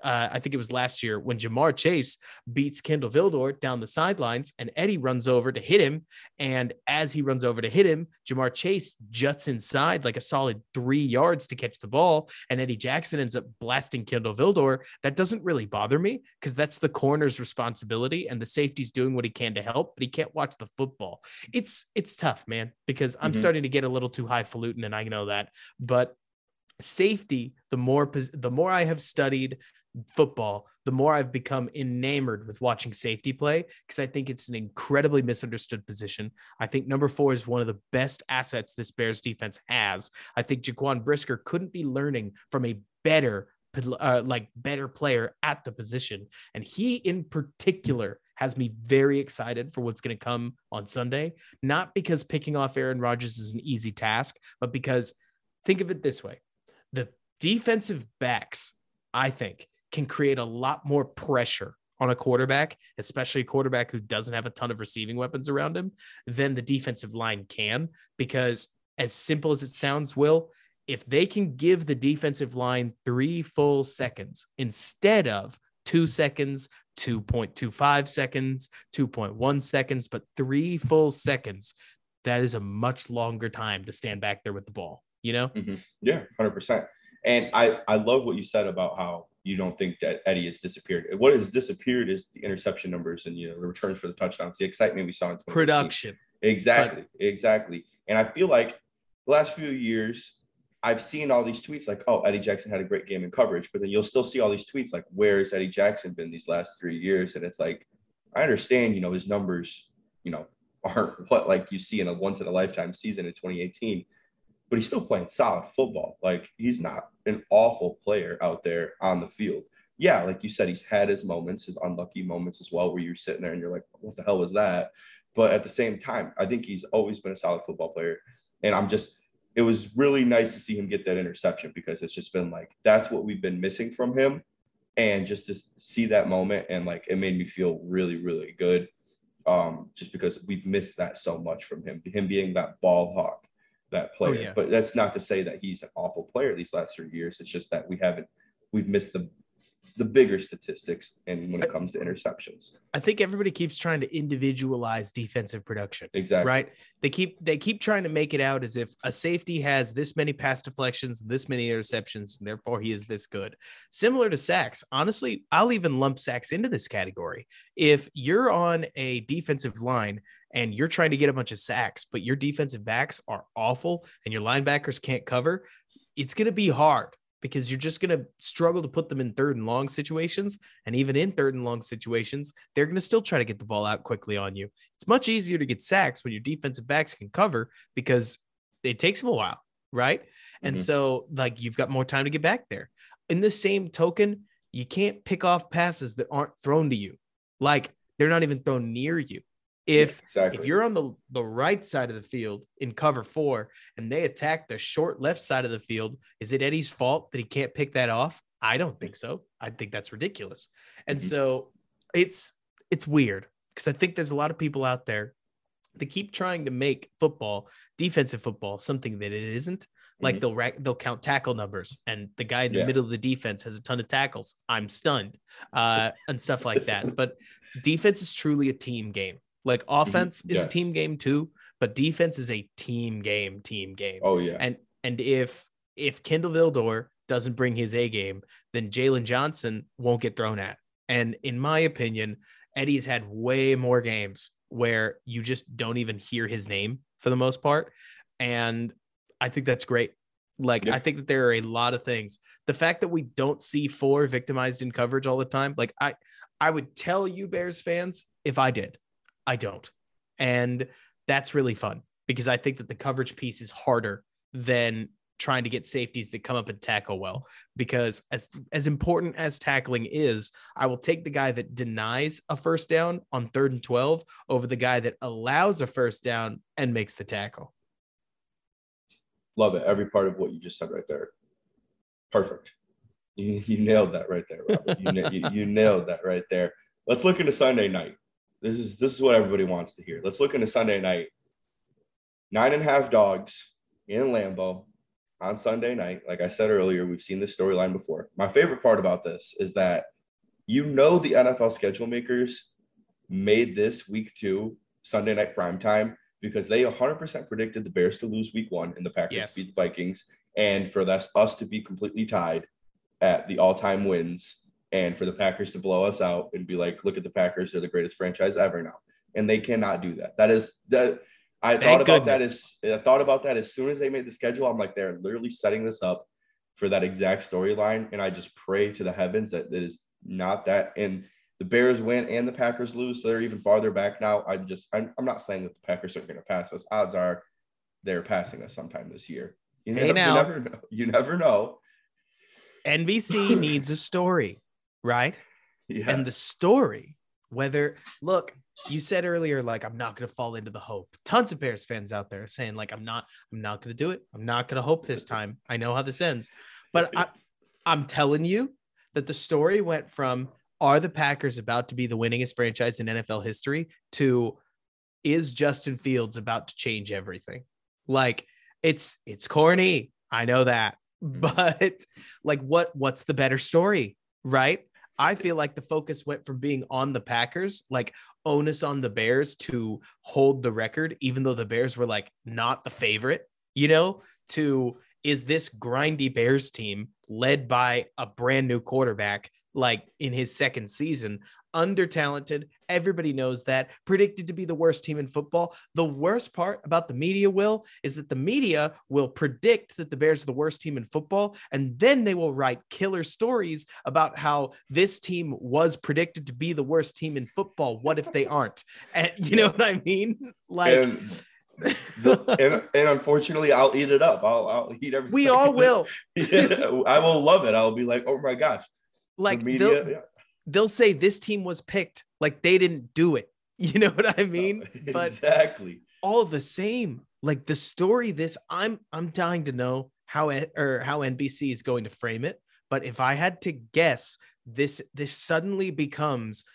uh, I think it was last year when Ja'Marr Chase beats Kindle Vildor down the sidelines and Eddie runs over to hit him. And as he runs over to hit him, Ja'Marr Chase juts inside like a solid three yards to catch the ball. And Eddie Jackson ends up blasting Kindle Vildor. That doesn't really bother me because that's the corner's responsibility and the safety's doing what he can to help, but he can't watch the football. It's it's tough, man, because I'm mm-hmm. starting to get a little too highfalutin and I know that. But safety the more the more i have studied football the more i've become enamored with watching safety play because i think it's an incredibly misunderstood position. I think number four is one of the best assets this bears defense has. I think jaquan brisker couldn't be learning from a better uh, like better player at the position and he in particular has me very excited for what's going to come on sunday not because picking off aaron rodgers is an easy task but because think of it this way defensive backs, I think, can create a lot more pressure on a quarterback, especially a quarterback who doesn't have a ton of receiving weapons around him, than the defensive line can. Because, as simple as it sounds, Will, if they can give the defensive line three full seconds instead of two seconds, 2.25 seconds, 2.1 seconds, but three full seconds, that is a much longer time to stand back there with the ball you know? Mm-hmm. Yeah, 100%. And I, I love what you said about how you don't think that Eddie has disappeared. What has disappeared is the interception numbers and you know the returns for the touchdowns, the excitement we saw in production. Exactly, but- exactly. And I feel like the last few years, I've seen all these tweets like, "Oh, Eddie Jackson had a great game in coverage," but then you'll still see all these tweets like, "Where has Eddie Jackson been these last three years?" And it's like, I understand, you know, his numbers, you know, <laughs> aren't what like you see in a once in a lifetime season in 2018 but he's still playing solid football. Like he's not an awful player out there on the field. Yeah, like you said, he's had his moments, his unlucky moments as well, where you're sitting there and you're like, what the hell was that? But at the same time, I think he's always been a solid football player. And I'm just, it was really nice to see him get that interception because it's just been like, that's what we've been missing from him. And just to see that moment and like, it made me feel really, really good. Um, just because we've missed that so much from him, him being that ball hawk that oh, player. Oh, yeah. But that's not to say that he's an awful player these last three years. It's just that we haven't we've missed the the bigger statistics and when it comes to interceptions. I think everybody keeps trying to individualize defensive production. Exactly. Right? They keep they keep trying to make it out as if a safety has this many pass deflections, this many interceptions, and therefore he is this good. Similar to sacks. Honestly, I'll even lump sacks into this category. If you're on a defensive line and you're trying to get a bunch of sacks, but your defensive backs are awful and your linebackers can't cover, it's going to be hard because you're just going to struggle to put them in third and long situations. And even in third and long situations, they're going to still try to get the ball out quickly on you. It's much easier to get sacks when your defensive backs can cover because it takes them a while, right? Mm-hmm. And so, like, you've got more time to get back there. In the same token, you can't pick off passes that aren't thrown to you. Like, they're not even thrown near you. If yeah, exactly. if you're on the, the right side of the field in cover four and they attack the short left side of the field, is it Eddie's fault that he can't pick that off? I don't think so. I think that's ridiculous. And mm-hmm. so it's it's weird because I think there's a lot of people out there that keep trying to make football, defensive football, something that it isn't. Like mm-hmm. they'll rack, they'll count tackle numbers, and the guy in the yeah. middle of the defense has a ton of tackles. I'm stunned, uh, and stuff like that. But defense is truly a team game. Like mm-hmm. offense mm-hmm. is yes. a team game too, but defense is a team game, team game. Oh yeah. And and if if Kindle Vildor doesn't bring his A game, then Jaylon Johnson won't get thrown at. And in my opinion, Eddie's had way more games where you just don't even hear his name for the most part. And I think that's great. Like, I think that there are a lot of things. The fact that we don't see four victimized in coverage all the time, like I I would tell you Bears fans if I did. I don't. And that's really fun because I think that the coverage piece is harder than trying to get safeties that come up and tackle well because as as important as tackling is i will take the guy that denies a first down on third and 12 over the guy that allows a first down and makes the tackle love it every part of what you just said right there perfect You, you nailed that right there, Robert. You, you, you nailed that right there. Let's look into Sunday night. This is this is what everybody wants to hear. Let's look into Sunday night. Nine and a half dogs in Lambeau on Sunday night. Like I said earlier, we've seen this storyline before. My favorite part about this is that you know the NFL schedule makers made this week two Sunday night prime time because they 100% predicted the Bears to lose week one and the Packers yes. beat the Vikings, and for us us to be completely tied at the all-time wins, and for the Packers to blow us out and be like, look at the Packers, they're the greatest franchise ever now, and they cannot do that. That is that. I Thank thought about goodness. that as I thought about that as soon as they made the schedule. I'm like, they're literally setting this up for that exact storyline, and I just pray to the heavens that it is not that. And the Bears win and the Packers lose, so they're even farther back now. I'm just I'm, I'm not saying that the Packers are going to pass us. Odds are they're passing us sometime this year. You, hey never, you never know. You never know. NBC <laughs> needs a story, right? Yeah. And the story, whether look, you said earlier, like I'm not gonna fall into the hope. Tons of Bears fans out there saying, like, I'm not, I'm not gonna do it. I'm not gonna hope this time. I know how this ends. But I, I'm telling you that the story went from are the Packers about to be the winningest franchise in NFL history to is Justin Fields about to change everything? Like it's it's corny. I know that. <laughs> But like what what's the better story, right? I feel like the focus went from being on the Packers, like onus on the Bears to hold the record, even though the Bears were like not the favorite, you know, to is this grindy Bears team led by a brand new quarterback like in his second season. Under talented, everybody knows that. Predicted to be the worst team in football. The worst part about the media will is that the media will predict that the Bears are the worst team in football, and then they will write killer stories about how this team was predicted to be the worst team in football. What if they aren't? And <laughs> you know what I mean? <laughs> Like. And- <laughs> the, and, and, unfortunately, I'll eat it up. I'll, I'll eat everything. We all will. yeah, I will love it. I'll be like, oh my gosh, like media, they'll, yeah. They'll say this team was picked, like they didn't do it. <laughs> You know what I mean? <laughs> But exactly. All the same, like the story. This I'm I'm dying to know how or how NBC is going to frame it. But if I had to guess, this this suddenly becomes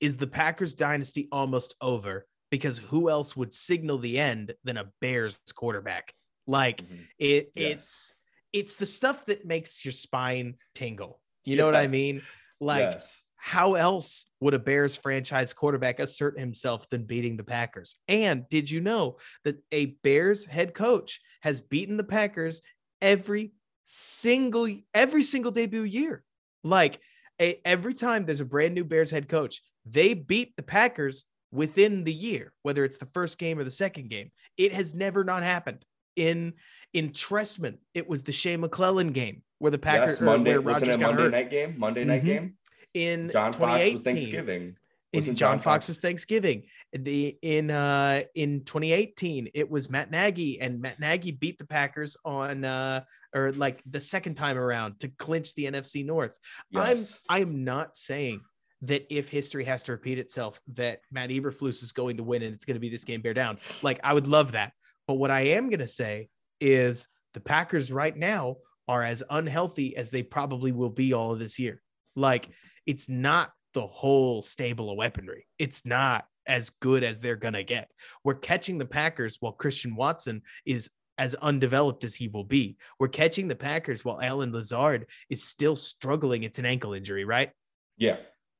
is the Packers dynasty almost over? Because who else would signal the end than a Bears quarterback? Like mm-hmm. it, yes. it's it's the stuff that makes your spine tingle. You yes. know what I mean? Like, yes. How else would a Bears franchise quarterback assert himself than beating the Packers? And did you know that a Bears head coach has beaten the Packers every single every single debut year? Like a, every time there's a brand new Bears head coach, they beat the Packers within the year, whether it's the first game or the second game. It has never not happened. In in Trestman, it was the Shea McClellin game where the Packers yes, Monday, where Rodgers got Monday hurt. night game, Monday night mm-hmm. game. In John Fox was Thanksgiving. In John, Fox was Thanksgiving. The in uh in 2018, it was Matt Nagy, and Matt Nagy beat the Packers on uh or like the second time around to clinch the NFC North. Yes. I'm I'm not saying that if history has to repeat itself, that Matt Eberflus is going to win and it's going to be this game bear down. Like I would love that. But what I am going to say is the Packers right now are as unhealthy as they probably will be all of this year. Like it's not the whole stable of weaponry. It's not as good as they're going to get. We're catching the Packers while Christian Watson is as undeveloped as he will be. We're catching the Packers while Allen Lazard is still struggling. It's an ankle injury, right? Yeah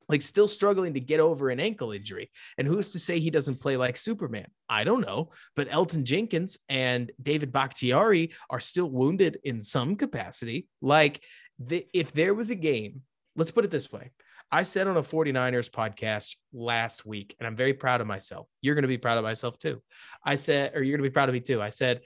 like still struggling to get over an ankle injury. And who's to say he doesn't play like Superman? I don't know. But Elgton Jenkins and David Bakhtiari are still wounded in some capacity. Like the, if there was a game, let's put it this way. I said on a 49ers podcast last week, and I'm very proud of myself. You're going to be proud of myself too. I said, or you're going to be proud of me too. I said,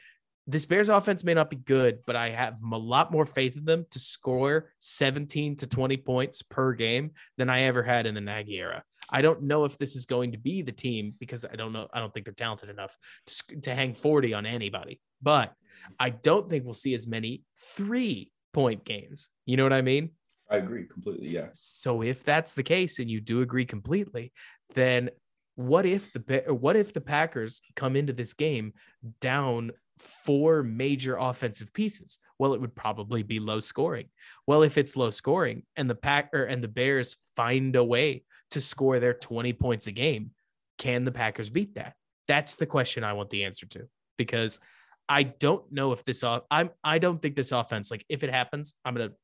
this Bears offense may not be good, but I have a lot more faith in them to score 17 to 20 points per game than I ever had in the Nagy era. I don't know if this is going to be the team because I don't know. I don't think they're talented enough to, to hang 40 on anybody, but I don't think we'll see as many three point games. You know what I mean? I agree completely. Yeah. So if that's the case and you do agree completely, then what if the what if the Packers come into this game down four major offensive pieces. Well, it would probably be low scoring. Well, if it's low scoring and the Packer and the Bears find a way to score their 20 points a game, can the Packers beat that? That's the question I want the answer to because I don't know if this off I'm I don't think this offense like if it happens, I'm going to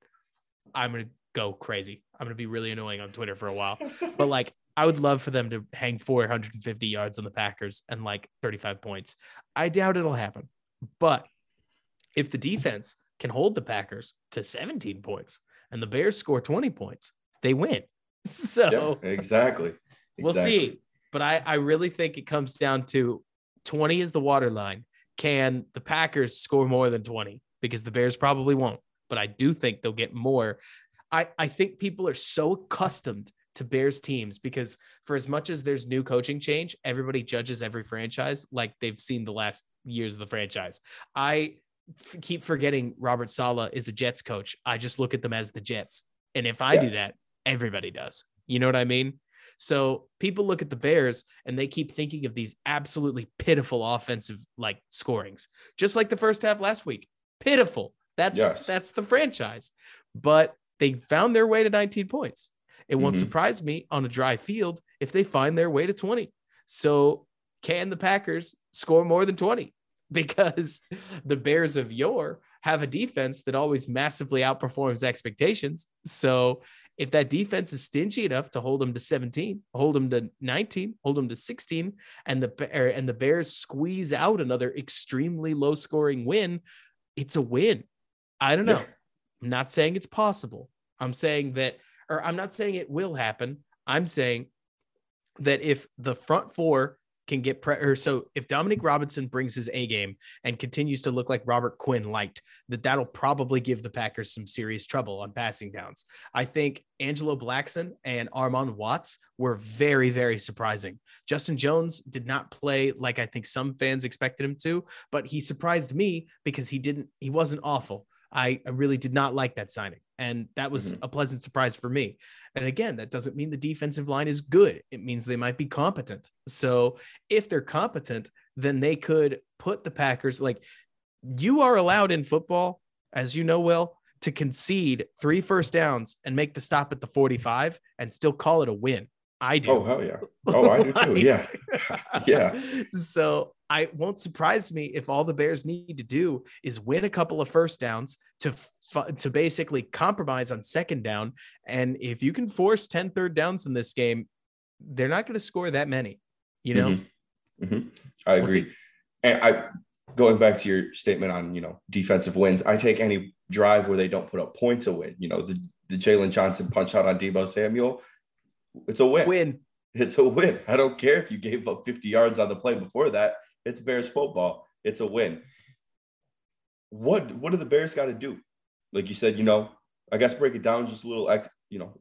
I'm going to go crazy. I'm going to be really annoying on Twitter for a while. <laughs> but like I would love for them to hang 450 yards on the Packers and like 35 points. I doubt it'll happen. But if the defense can hold the Packers to 17 points and the Bears score 20 points, they win. <laughs> So yeah, exactly. We'll see. But I, I really think it comes down to 20 is the waterline. Can the Packers score more than 20? Because the Bears probably won't. But I do think they'll get more. I, I think people are so accustomed to Bears teams because for as much as there's new coaching change, everybody judges every franchise like they've seen the last years of the franchise. I f- keep forgetting Robert Saleh is a Jets coach. I just look at them as the Jets. And if I yeah. do that, everybody does. You know what I mean? So people look at the Bears and they keep thinking of these absolutely pitiful offensive like scorings, just like the first half last week. Pitiful. That's yes. that's the franchise. But they found their way to 19 points. It won't mm-hmm. surprise me on a dry field if they find their way to 20. So can the Packers score more than 20? <laughs> because the Bears of yore have a defense that always massively outperforms expectations. So if that defense is stingy enough to hold them to 17, hold them to 19, hold them to 16, and the and the Bears squeeze out another extremely low scoring win, it's a win. I don't know. Yeah. I'm not saying it's possible. I'm saying that, or I'm not saying it will happen. I'm saying that if the front four can get pre- or so if Dominique Robinson brings his A game and continues to look like Robert Quinn liked, that that'll probably give the Packers some serious trouble on passing downs. I think Angelo Blackson and Armon Watts were very, very surprising. Justin Jones did not play like I think some fans expected him to, but he surprised me because he didn't, he wasn't awful. I, I really did not like that signing. And that was mm-hmm. a pleasant surprise for me. And again, that doesn't mean the defensive line is good. It means they might be competent. So if they're competent, then they could put the Packers like you are allowed in football, as you know, Will, to concede three first downs and make the stop at the 45 and still call it a win. I do. Oh, hell yeah. Oh, I do too. <laughs> Yeah. <laughs> yeah. <laughs> So I won't surprise me if all the Bears need to do is win a couple of first downs to to basically compromise on second down. And if you can force 10 third downs in this game, they're not going to score that many, you know? Mm-hmm. Mm-hmm. I agree. We'll and I, going back to your statement on, you know, defensive wins, I take any drive where they don't put up points a win. You know, the, the Jaylon Johnson punch out on Deebo Samuel, it's a win. Win. It's a win. I don't care if you gave up 50 yards on the play before that. It's Bears football. It's a win. What what do the Bears got to do? like you said, you know, I guess break it down just a little, you know,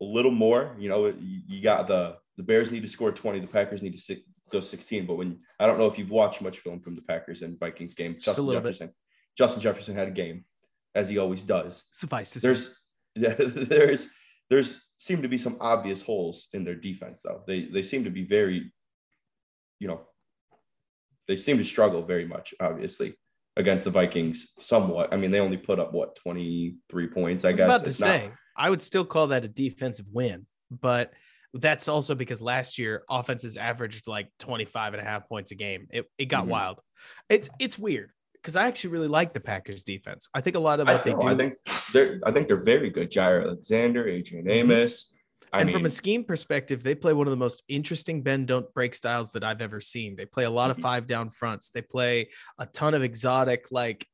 a little more. You know, you got the the Bears need to score 20, the Packers need to go 16. But when I don't know if you've watched much film from the Packers and Vikings game, just Justin Jefferson, bit. Justin Jefferson had a game, as he always does. Suffice to there's, <laughs> say. Yeah, there's there's seem to be some obvious holes in their defense though. They they seem to be very, you know, they seem to struggle very much, obviously against the Vikings somewhat. I mean, they only put up what 23 points, I, I guess. about to it's say, not... I would still call that a defensive win, but that's also because last year offenses averaged like 25 and a half points a game. It, it got mm-hmm. wild. It's it's weird because I actually really like the Packers defense. I think a lot of what I they do. I think they're I think they're very good. Jaire Alexander, Adrian mm-hmm. Amos. I and mean, from a scheme perspective, they play one of the most interesting bend don't break styles that I've ever seen. They play a lot of mm-hmm. five down fronts. They play a ton of exotic like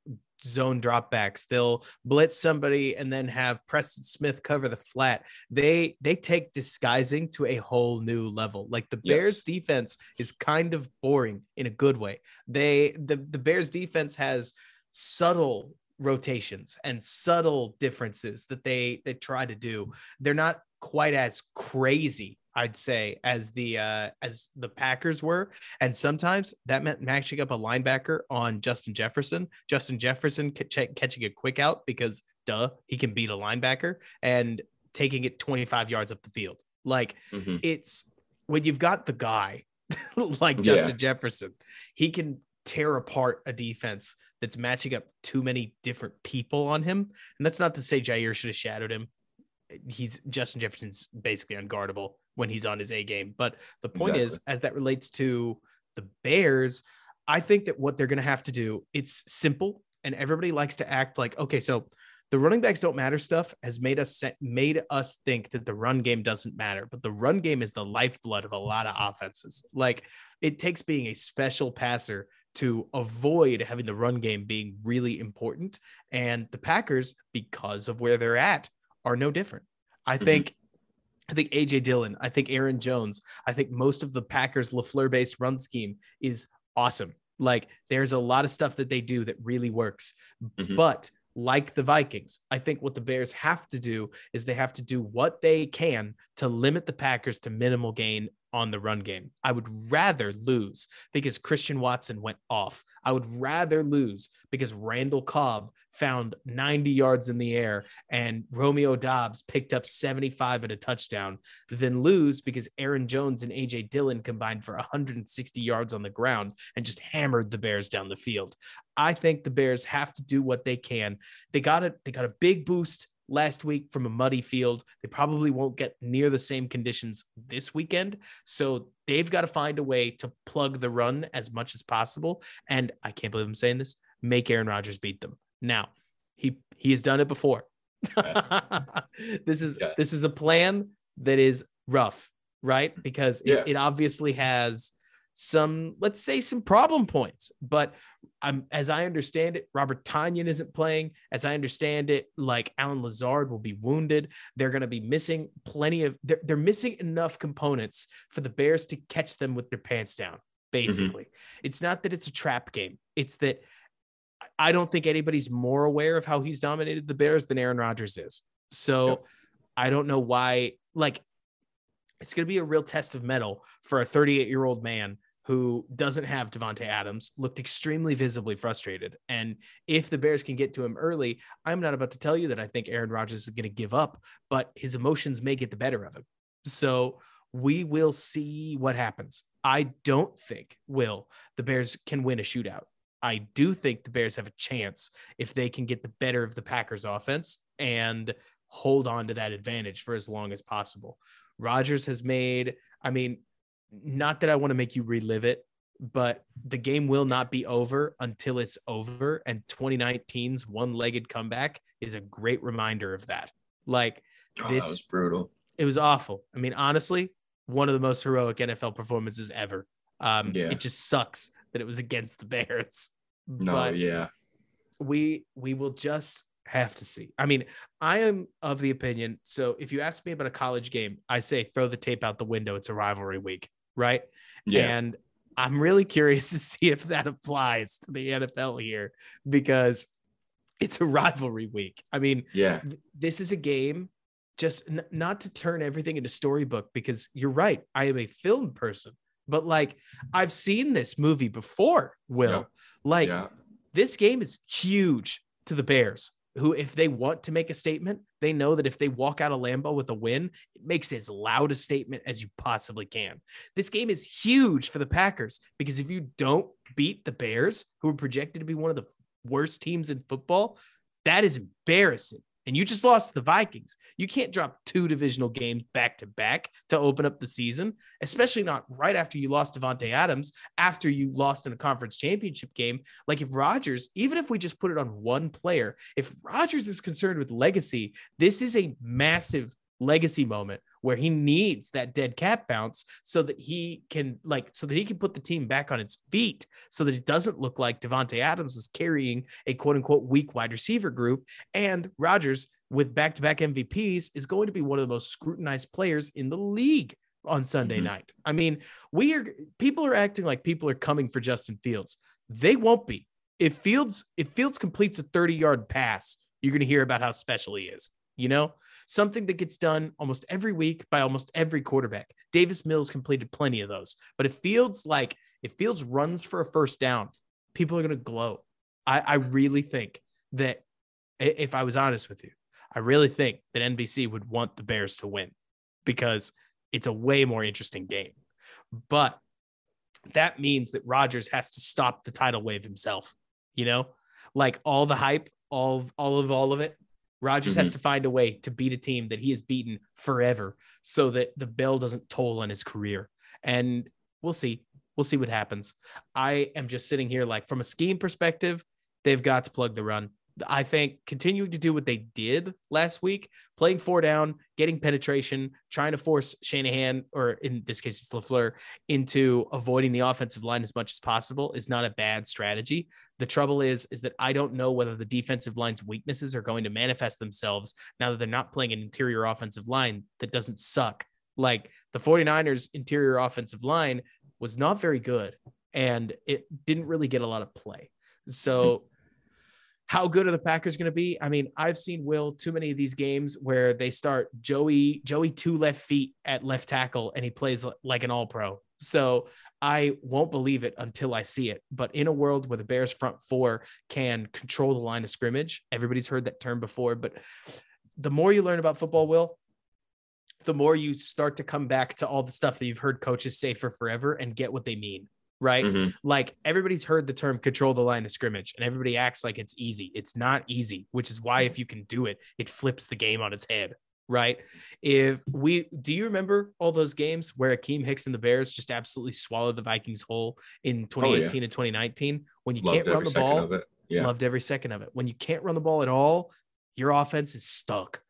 zone dropbacks. They'll blitz somebody and then have Preston Smith cover the flat. They they take disguising to a whole new level. Like the Bears yes. defense is kind of boring in a good way. They the the Bears defense has subtle rotations and subtle differences that they they try to do. They're not quite as crazy I'd say as the uh, as the Packers were, and sometimes that meant matching up a linebacker on Justin Jefferson. Justin Jefferson c- catching a quick out because duh, he can beat a linebacker and taking it 25 yards up the field. Like mm-hmm. it's when you've got the guy <laughs> like Justin yeah. Jefferson, he can tear apart a defense that's matching up too many different people on him. And that's not to say Jaire should have shadowed him. He's Justin Jefferson's basically unguardable when he's on his A game. But the point exactly. is, as that relates to the Bears, I think that what they're going to have to do, it's simple. And everybody likes to act like, okay, so the running backs don't matter stuff has made us made us think that the run game doesn't matter but the run game is the lifeblood of a lot of offenses like it takes being a special passer to avoid having the run game being really important and the packers because of where they're at are no different i mm-hmm. think I think AJ Dillon, I think Aaron Jones, I think most of the Packers LaFleur based run scheme is awesome. Like there's a lot of stuff that they do that really works. Mm-hmm. But like the Vikings. I think what the Bears have to do is they have to do what they can to limit the Packers to minimal gain on the run game. I would rather lose because Christian Watson went off. I would rather lose because Randall Cobb found 90 yards in the air and Romeo Doubs picked up 75 at a touchdown than lose because Aaron Jones and AJ Dillon combined for 160 yards on the ground and just hammered the Bears down the field. I think the Bears have to do what they can. They got it. They got a big boost last week from a muddy field. They probably won't get near the same conditions this weekend. So they've got to find a way to plug the run as much as possible. And I can't believe I'm saying this make Aaron Rodgers beat them. Now, he he has done it before. Yes. <laughs> this is yes. this is a plan that is rough, right? Because yeah. it, it obviously has some, let's say, some problem points. But um, as I understand it, Robert Tonyan isn't playing. As I understand it, like Allen Lazard will be wounded. They're going to be missing plenty of. They're, they're missing enough components for the Bears to catch them with their pants down. Mm-hmm. Basically, mm-hmm. it's not that it's a trap game. It's that I don't think anybody's more aware of how he's dominated the Bears than Aaron Rodgers is. So yep. I don't know why. Like, it's going to be a real test of mettle for a 38 year old man who doesn't have Davante Adams, looked extremely visibly frustrated. And if the Bears can get to him early, I'm not about to tell you that I think Aaron Rodgers is going to give up, but his emotions may get the better of him. So we will see what happens. I don't think, Will, the Bears can win a shootout. I do think the Bears have a chance if they can get the better of the Packers offense and hold on to that advantage for as long as possible. Rodgers has made, I mean, not that I want to make you relive it, but the game will not be over until it's over. And 2019's one legged comeback is a great reminder of that. Like oh, this was brutal. It was awful. I mean, honestly, one of the most heroic NFL performances ever. Um, yeah. It just sucks that it was against the Bears. No, but yeah. We we will just have to see. I mean, I am of the opinion. So if you ask me about a college game, I say throw the tape out the window. It's a rivalry week right? Yeah. And I'm really curious to <laughs> see if that applies to the NFL here because it's a rivalry week. I mean, yeah, th- this is a game just n- not to turn everything into storybook because you're right. I am a film person, but like I've seen this movie before, Will. Yeah. Like yeah. this game is huge to the Bears who, if they want to make a statement, they know that if they walk out of Lambeau with a win, it makes as loud a statement as you possibly can. This game is huge for the Packers because if you don't beat the Bears, who are projected to be one of the worst teams in football, that is embarrassing and you just lost the Vikings. You can't drop two divisional games back to back to open up the season, especially not right after you lost Davante Adams, after you lost in a conference championship game. Like if Rodgers, even if we just put it on one player, if Rodgers is concerned with legacy, this is a massive legacy moment where he needs that dead cap bounce so that he can like so that he can put the team back on its feet so that it doesn't look like Davante Adams is carrying a quote unquote weak wide receiver group and Rodgers with back-to-back MVPs is going to be one of the most scrutinized players in the league on Sunday mm-hmm. night. I mean, we are people are acting like people are coming for Justin Fields. They won't be. If Fields if Fields completes a 30-yard pass, you're going to hear about how special he is. You know, something that gets done almost every week by almost every quarterback. Davis Mills completed plenty of those, but it feels like if Fields runs for a first down, people are going to glow. I, I really think that if I was honest with you, I really think that NBC would want the Bears to win because it's a way more interesting game. But that means that Rodgers has to stop the tidal wave himself. You know, like all the hype, all all of all of it. Rodgers mm-hmm. has to find a way to beat a team that he has beaten forever, so that the bell doesn't toll on his career. And we'll see. We'll see what happens. I am just sitting here like from a scheme perspective, they've got to plug the run. I think continuing to do what they did last week, playing four down, getting penetration, trying to force Shanahan, or in this case, it's LaFleur, into avoiding the offensive line as much as possible is not a bad strategy. The trouble is, is that I don't know whether the defensive line's weaknesses are going to manifest themselves now that they're not playing an interior offensive line that doesn't suck. Like the 49ers interior offensive line was not very good and it didn't really get a lot of play. So hmm. How good are the Packers going to be? I mean, I've seen Will too many of these games where they start Joey Joey two left feet at left tackle and he plays like an all pro. So I won't believe it until I see it. But in a world where the Bears front four can control the line of scrimmage, everybody's heard that term before, but the more you learn about football, Will, the more you start to come back to all the stuff that you've heard coaches say for forever and get what they mean right? Mm-hmm. Like everybody's heard the term control the line of scrimmage and everybody acts like it's easy. It's not easy, which is why if you can do it, it flips the game on its head, right? If we do you remember all those games where Akiem Hicks and the Bears just absolutely swallowed the Vikings whole in 2018 oh, yeah. and 2019 when you Loved can't run the ball? Yeah. Loved every second of it. When you can't run the ball at all, your offense is stuck.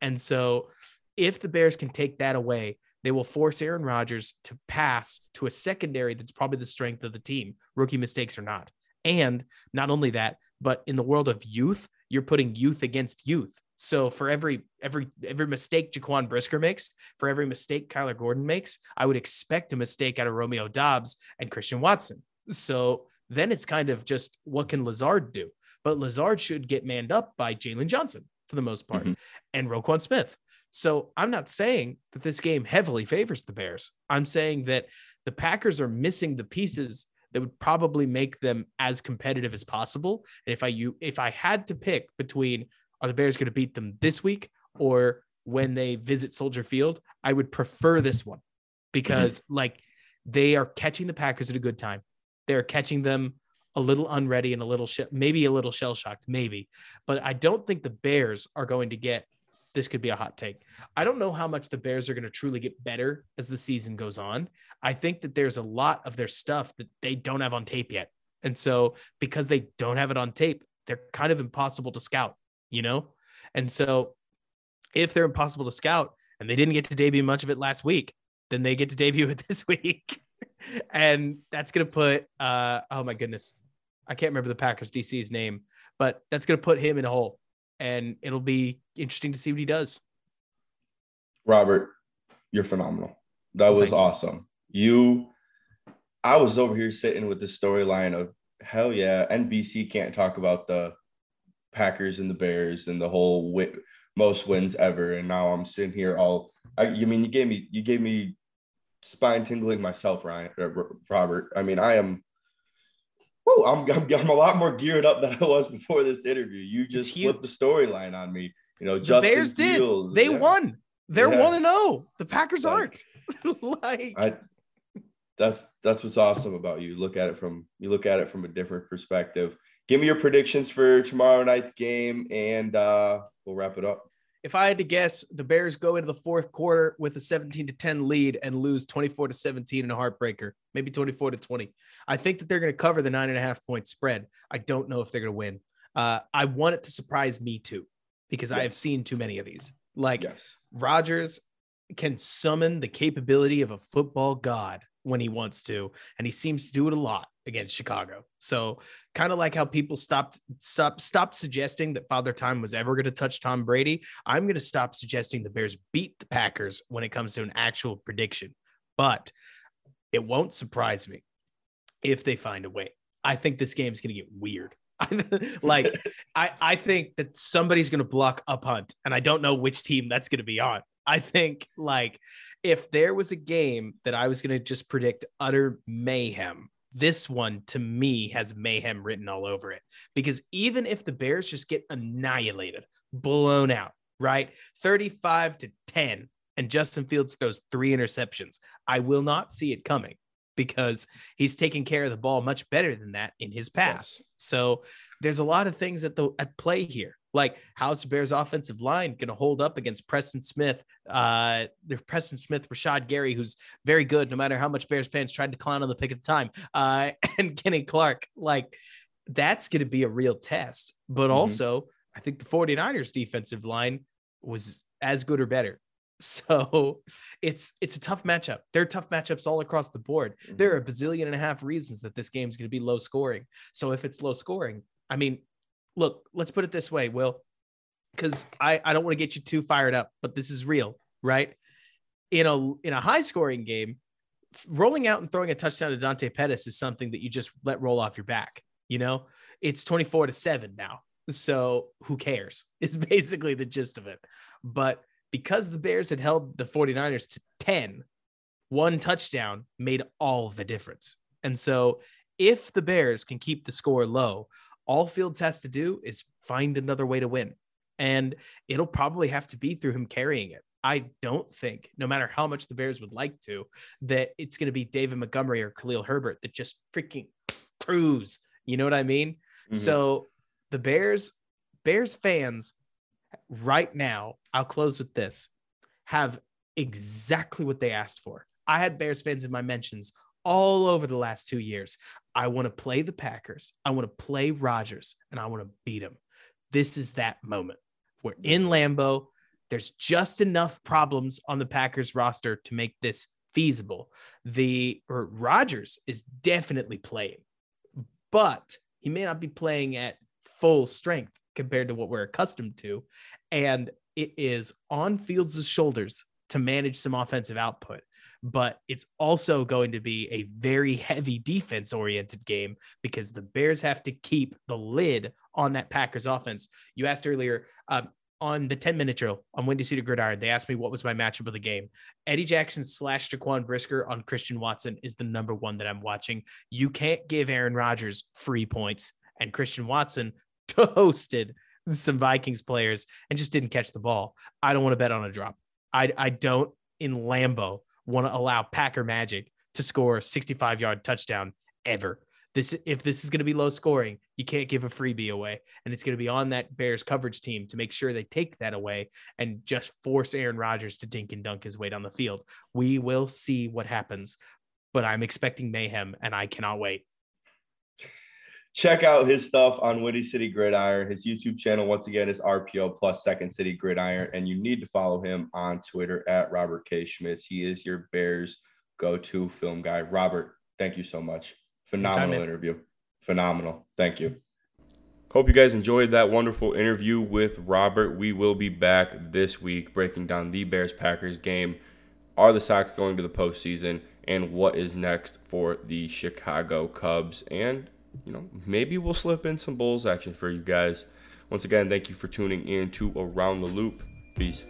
And so if the Bears can take that away, they will force Aaron Rodgers to pass to a secondary that's probably the strength of the team, rookie mistakes or not. And not only that, but in the world of youth, you're putting youth against youth. So for every every every mistake Jaquan Brisker makes, for every mistake Kyler Gordon makes, I would expect a mistake out of Romeo Doubs and Christian Watson. So then it's kind of just what can Lazard do? But Lazard should get manned up by Jaylon Johnson for the most part mm-hmm. and Roquan Smith. So I'm not saying that this game heavily favors the Bears. I'm saying that the Packers are missing the pieces that would probably make them as competitive as possible. And if I you if I had to pick between are the Bears going to beat them this week or when they visit Soldier Field, I would prefer this one because like they are catching the Packers at a good time. They're catching them a little unready and a little sh- maybe a little shell shocked, maybe. But I don't think the Bears are going to get this could be a hot take. I don't know how much the Bears are going to truly get better as the season goes on. I think that there's a lot of their stuff that they don't have on tape yet. And so because they don't have it on tape, they're kind of impossible to scout, you know? And so if they're impossible to scout and they didn't get to debut much of it last week, then they get to debut <laughs> it this week. and that's going to put uh oh my goodness. I can't remember the Packers DC's name, but that's going to put him in a hole and it'll be interesting to see what he does. Robert, you're phenomenal. That was awesome. You, I was over here sitting with the storyline of hell yeah, NBC can't talk about the Packers and the Bears and the whole win, most wins ever, and now I'm sitting here all. I, you mean you gave me you gave me spine tingling myself, Ryan uh, Robert. I mean I am I'm, I'm, I'm a lot more geared up than I was before this interview. You just flipped the storyline on me. You know, Justin the Bears Fields, did. They yeah. won. They're one and zero. Oh. The Packers like, aren't. <laughs> like I, that's that's what's awesome about you. Look at it from you look at it from a different perspective. Give me your predictions for tomorrow night's game, and uh, we'll wrap it up if I had to guess, the Bears go into the fourth quarter with a 17 to 10 lead and lose 24 to 17 in a heartbreaker, maybe 24 to 20. I think that they're going to cover the nine and a half point spread. I don't know if they're going to win. Uh, I want it to surprise me too, because I have seen too many of these. Like yes. Rodgers can summon the capability of a football god when he wants to, and he seems to do it a lot against Chicago. So kind of like how people stopped stop, stopped suggesting that Father Time was ever going to touch Tom Brady. I'm going to stop suggesting the Bears beat the Packers when it comes to an actual prediction. But it won't surprise me if they find a way. I think this game is going to get weird. <laughs> like I, I think that somebody's going to block a punt, and I don't know which team that's going to be on. I think like if there was a game that I was going to just predict utter mayhem, this one to me has mayhem written all over it because even if the Bears just get annihilated, blown out, right? 35 to 10, and Justin Fields throws three interceptions, I will not see it coming. because he's taking care of the ball much better than that in his past. Yes. So there's a lot of things at the at play here. Like how's the Bears offensive line going to hold up against Preston Smith? Uh, the Preston Smith, Rashan Gary, who's very good, no matter how much Bears fans tried to clown on the pick at the time, uh, <laughs> and Kenny Clark. Like that's going to be a real test. But mm-hmm. also, I think the 49ers defensive line was as good or better. <laughs> So it's it's a tough matchup. There are tough matchups all across the board. Mm-hmm. There are a bazillion and a half reasons that this game is going to be low scoring. So if it's low scoring, I mean, look, let's put it this way, Will, because I, I don't want to get you too fired up, but this is real, right? In a in a high scoring game, rolling out and throwing a touchdown to Dante Pettis is something that you just let roll off your back. You know, it's 24 to 7 now. So who cares? <laughs> It's basically the gist of it. But because the Bears had held the 49ers to 10, one touchdown made all the difference. And so if the Bears can keep the score low, all Fields has to do is find another way to win. And it'll probably have to be through him carrying it. I don't think, no matter how much the Bears would like to, that it's going to be David Montgomery or Khalil Herbert that just freaking cruise. You know what I mean? Mm-hmm. So the Bears, Bears fans right now, I'll close with this, have exactly what they asked for. I had Bears fans in my mentions all over the last two years. I want to play the Packers. I want to play Rodgers and I want to beat him. This is that moment. We're in Lambeau. There's just enough problems on the Packers roster to make this feasible. The or Rodgers is definitely playing, but he may not be playing at full strength compared to what we're accustomed to. And it is on Fields' shoulders to manage some offensive output but it's also going to be a very heavy defense oriented game because the Bears have to keep the lid on that Packers offense. You asked earlier um, on the 10 minute drill on Windy City Gridiron, they asked me what was my matchup of the game. Eddie Jackson slash Jaquan Brisker on Christian Watson is the number one that I'm watching. You can't give Aaron Rodgers free points, and Christian Watson <laughs> toasted some Vikings players and just didn't catch the ball. I don't want to bet on a drop. I, I don't in Lambeau want to allow Packer Magic to score a 65 yard touchdown ever. This, if this is going to be low scoring, you can't give a freebie away. And it's going to be on that Bears coverage team to make sure they take that away and just force Aaron Rodgers to dink and dunk his way down the field. We will see what happens, but I'm expecting mayhem and I cannot wait. Check out his stuff on Windy City Gridiron. His YouTube channel, once again, is RPO plus Second City Gridiron. And you need to follow him on Twitter at Robert K. Schmitz. He is your Bears go to film guy. Robert, thank you so much. Phenomenal interview. Phenomenal. Thank you. Hope you guys enjoyed that wonderful interview with Robert. We will be back this week breaking down the Bears Packers game. Are the Sox going to the postseason? And what is next for the Chicago Cubs? And you know, maybe we'll slip in some Bulls action for you guys. Once again, thank you for tuning in to Around the Loop. Peace.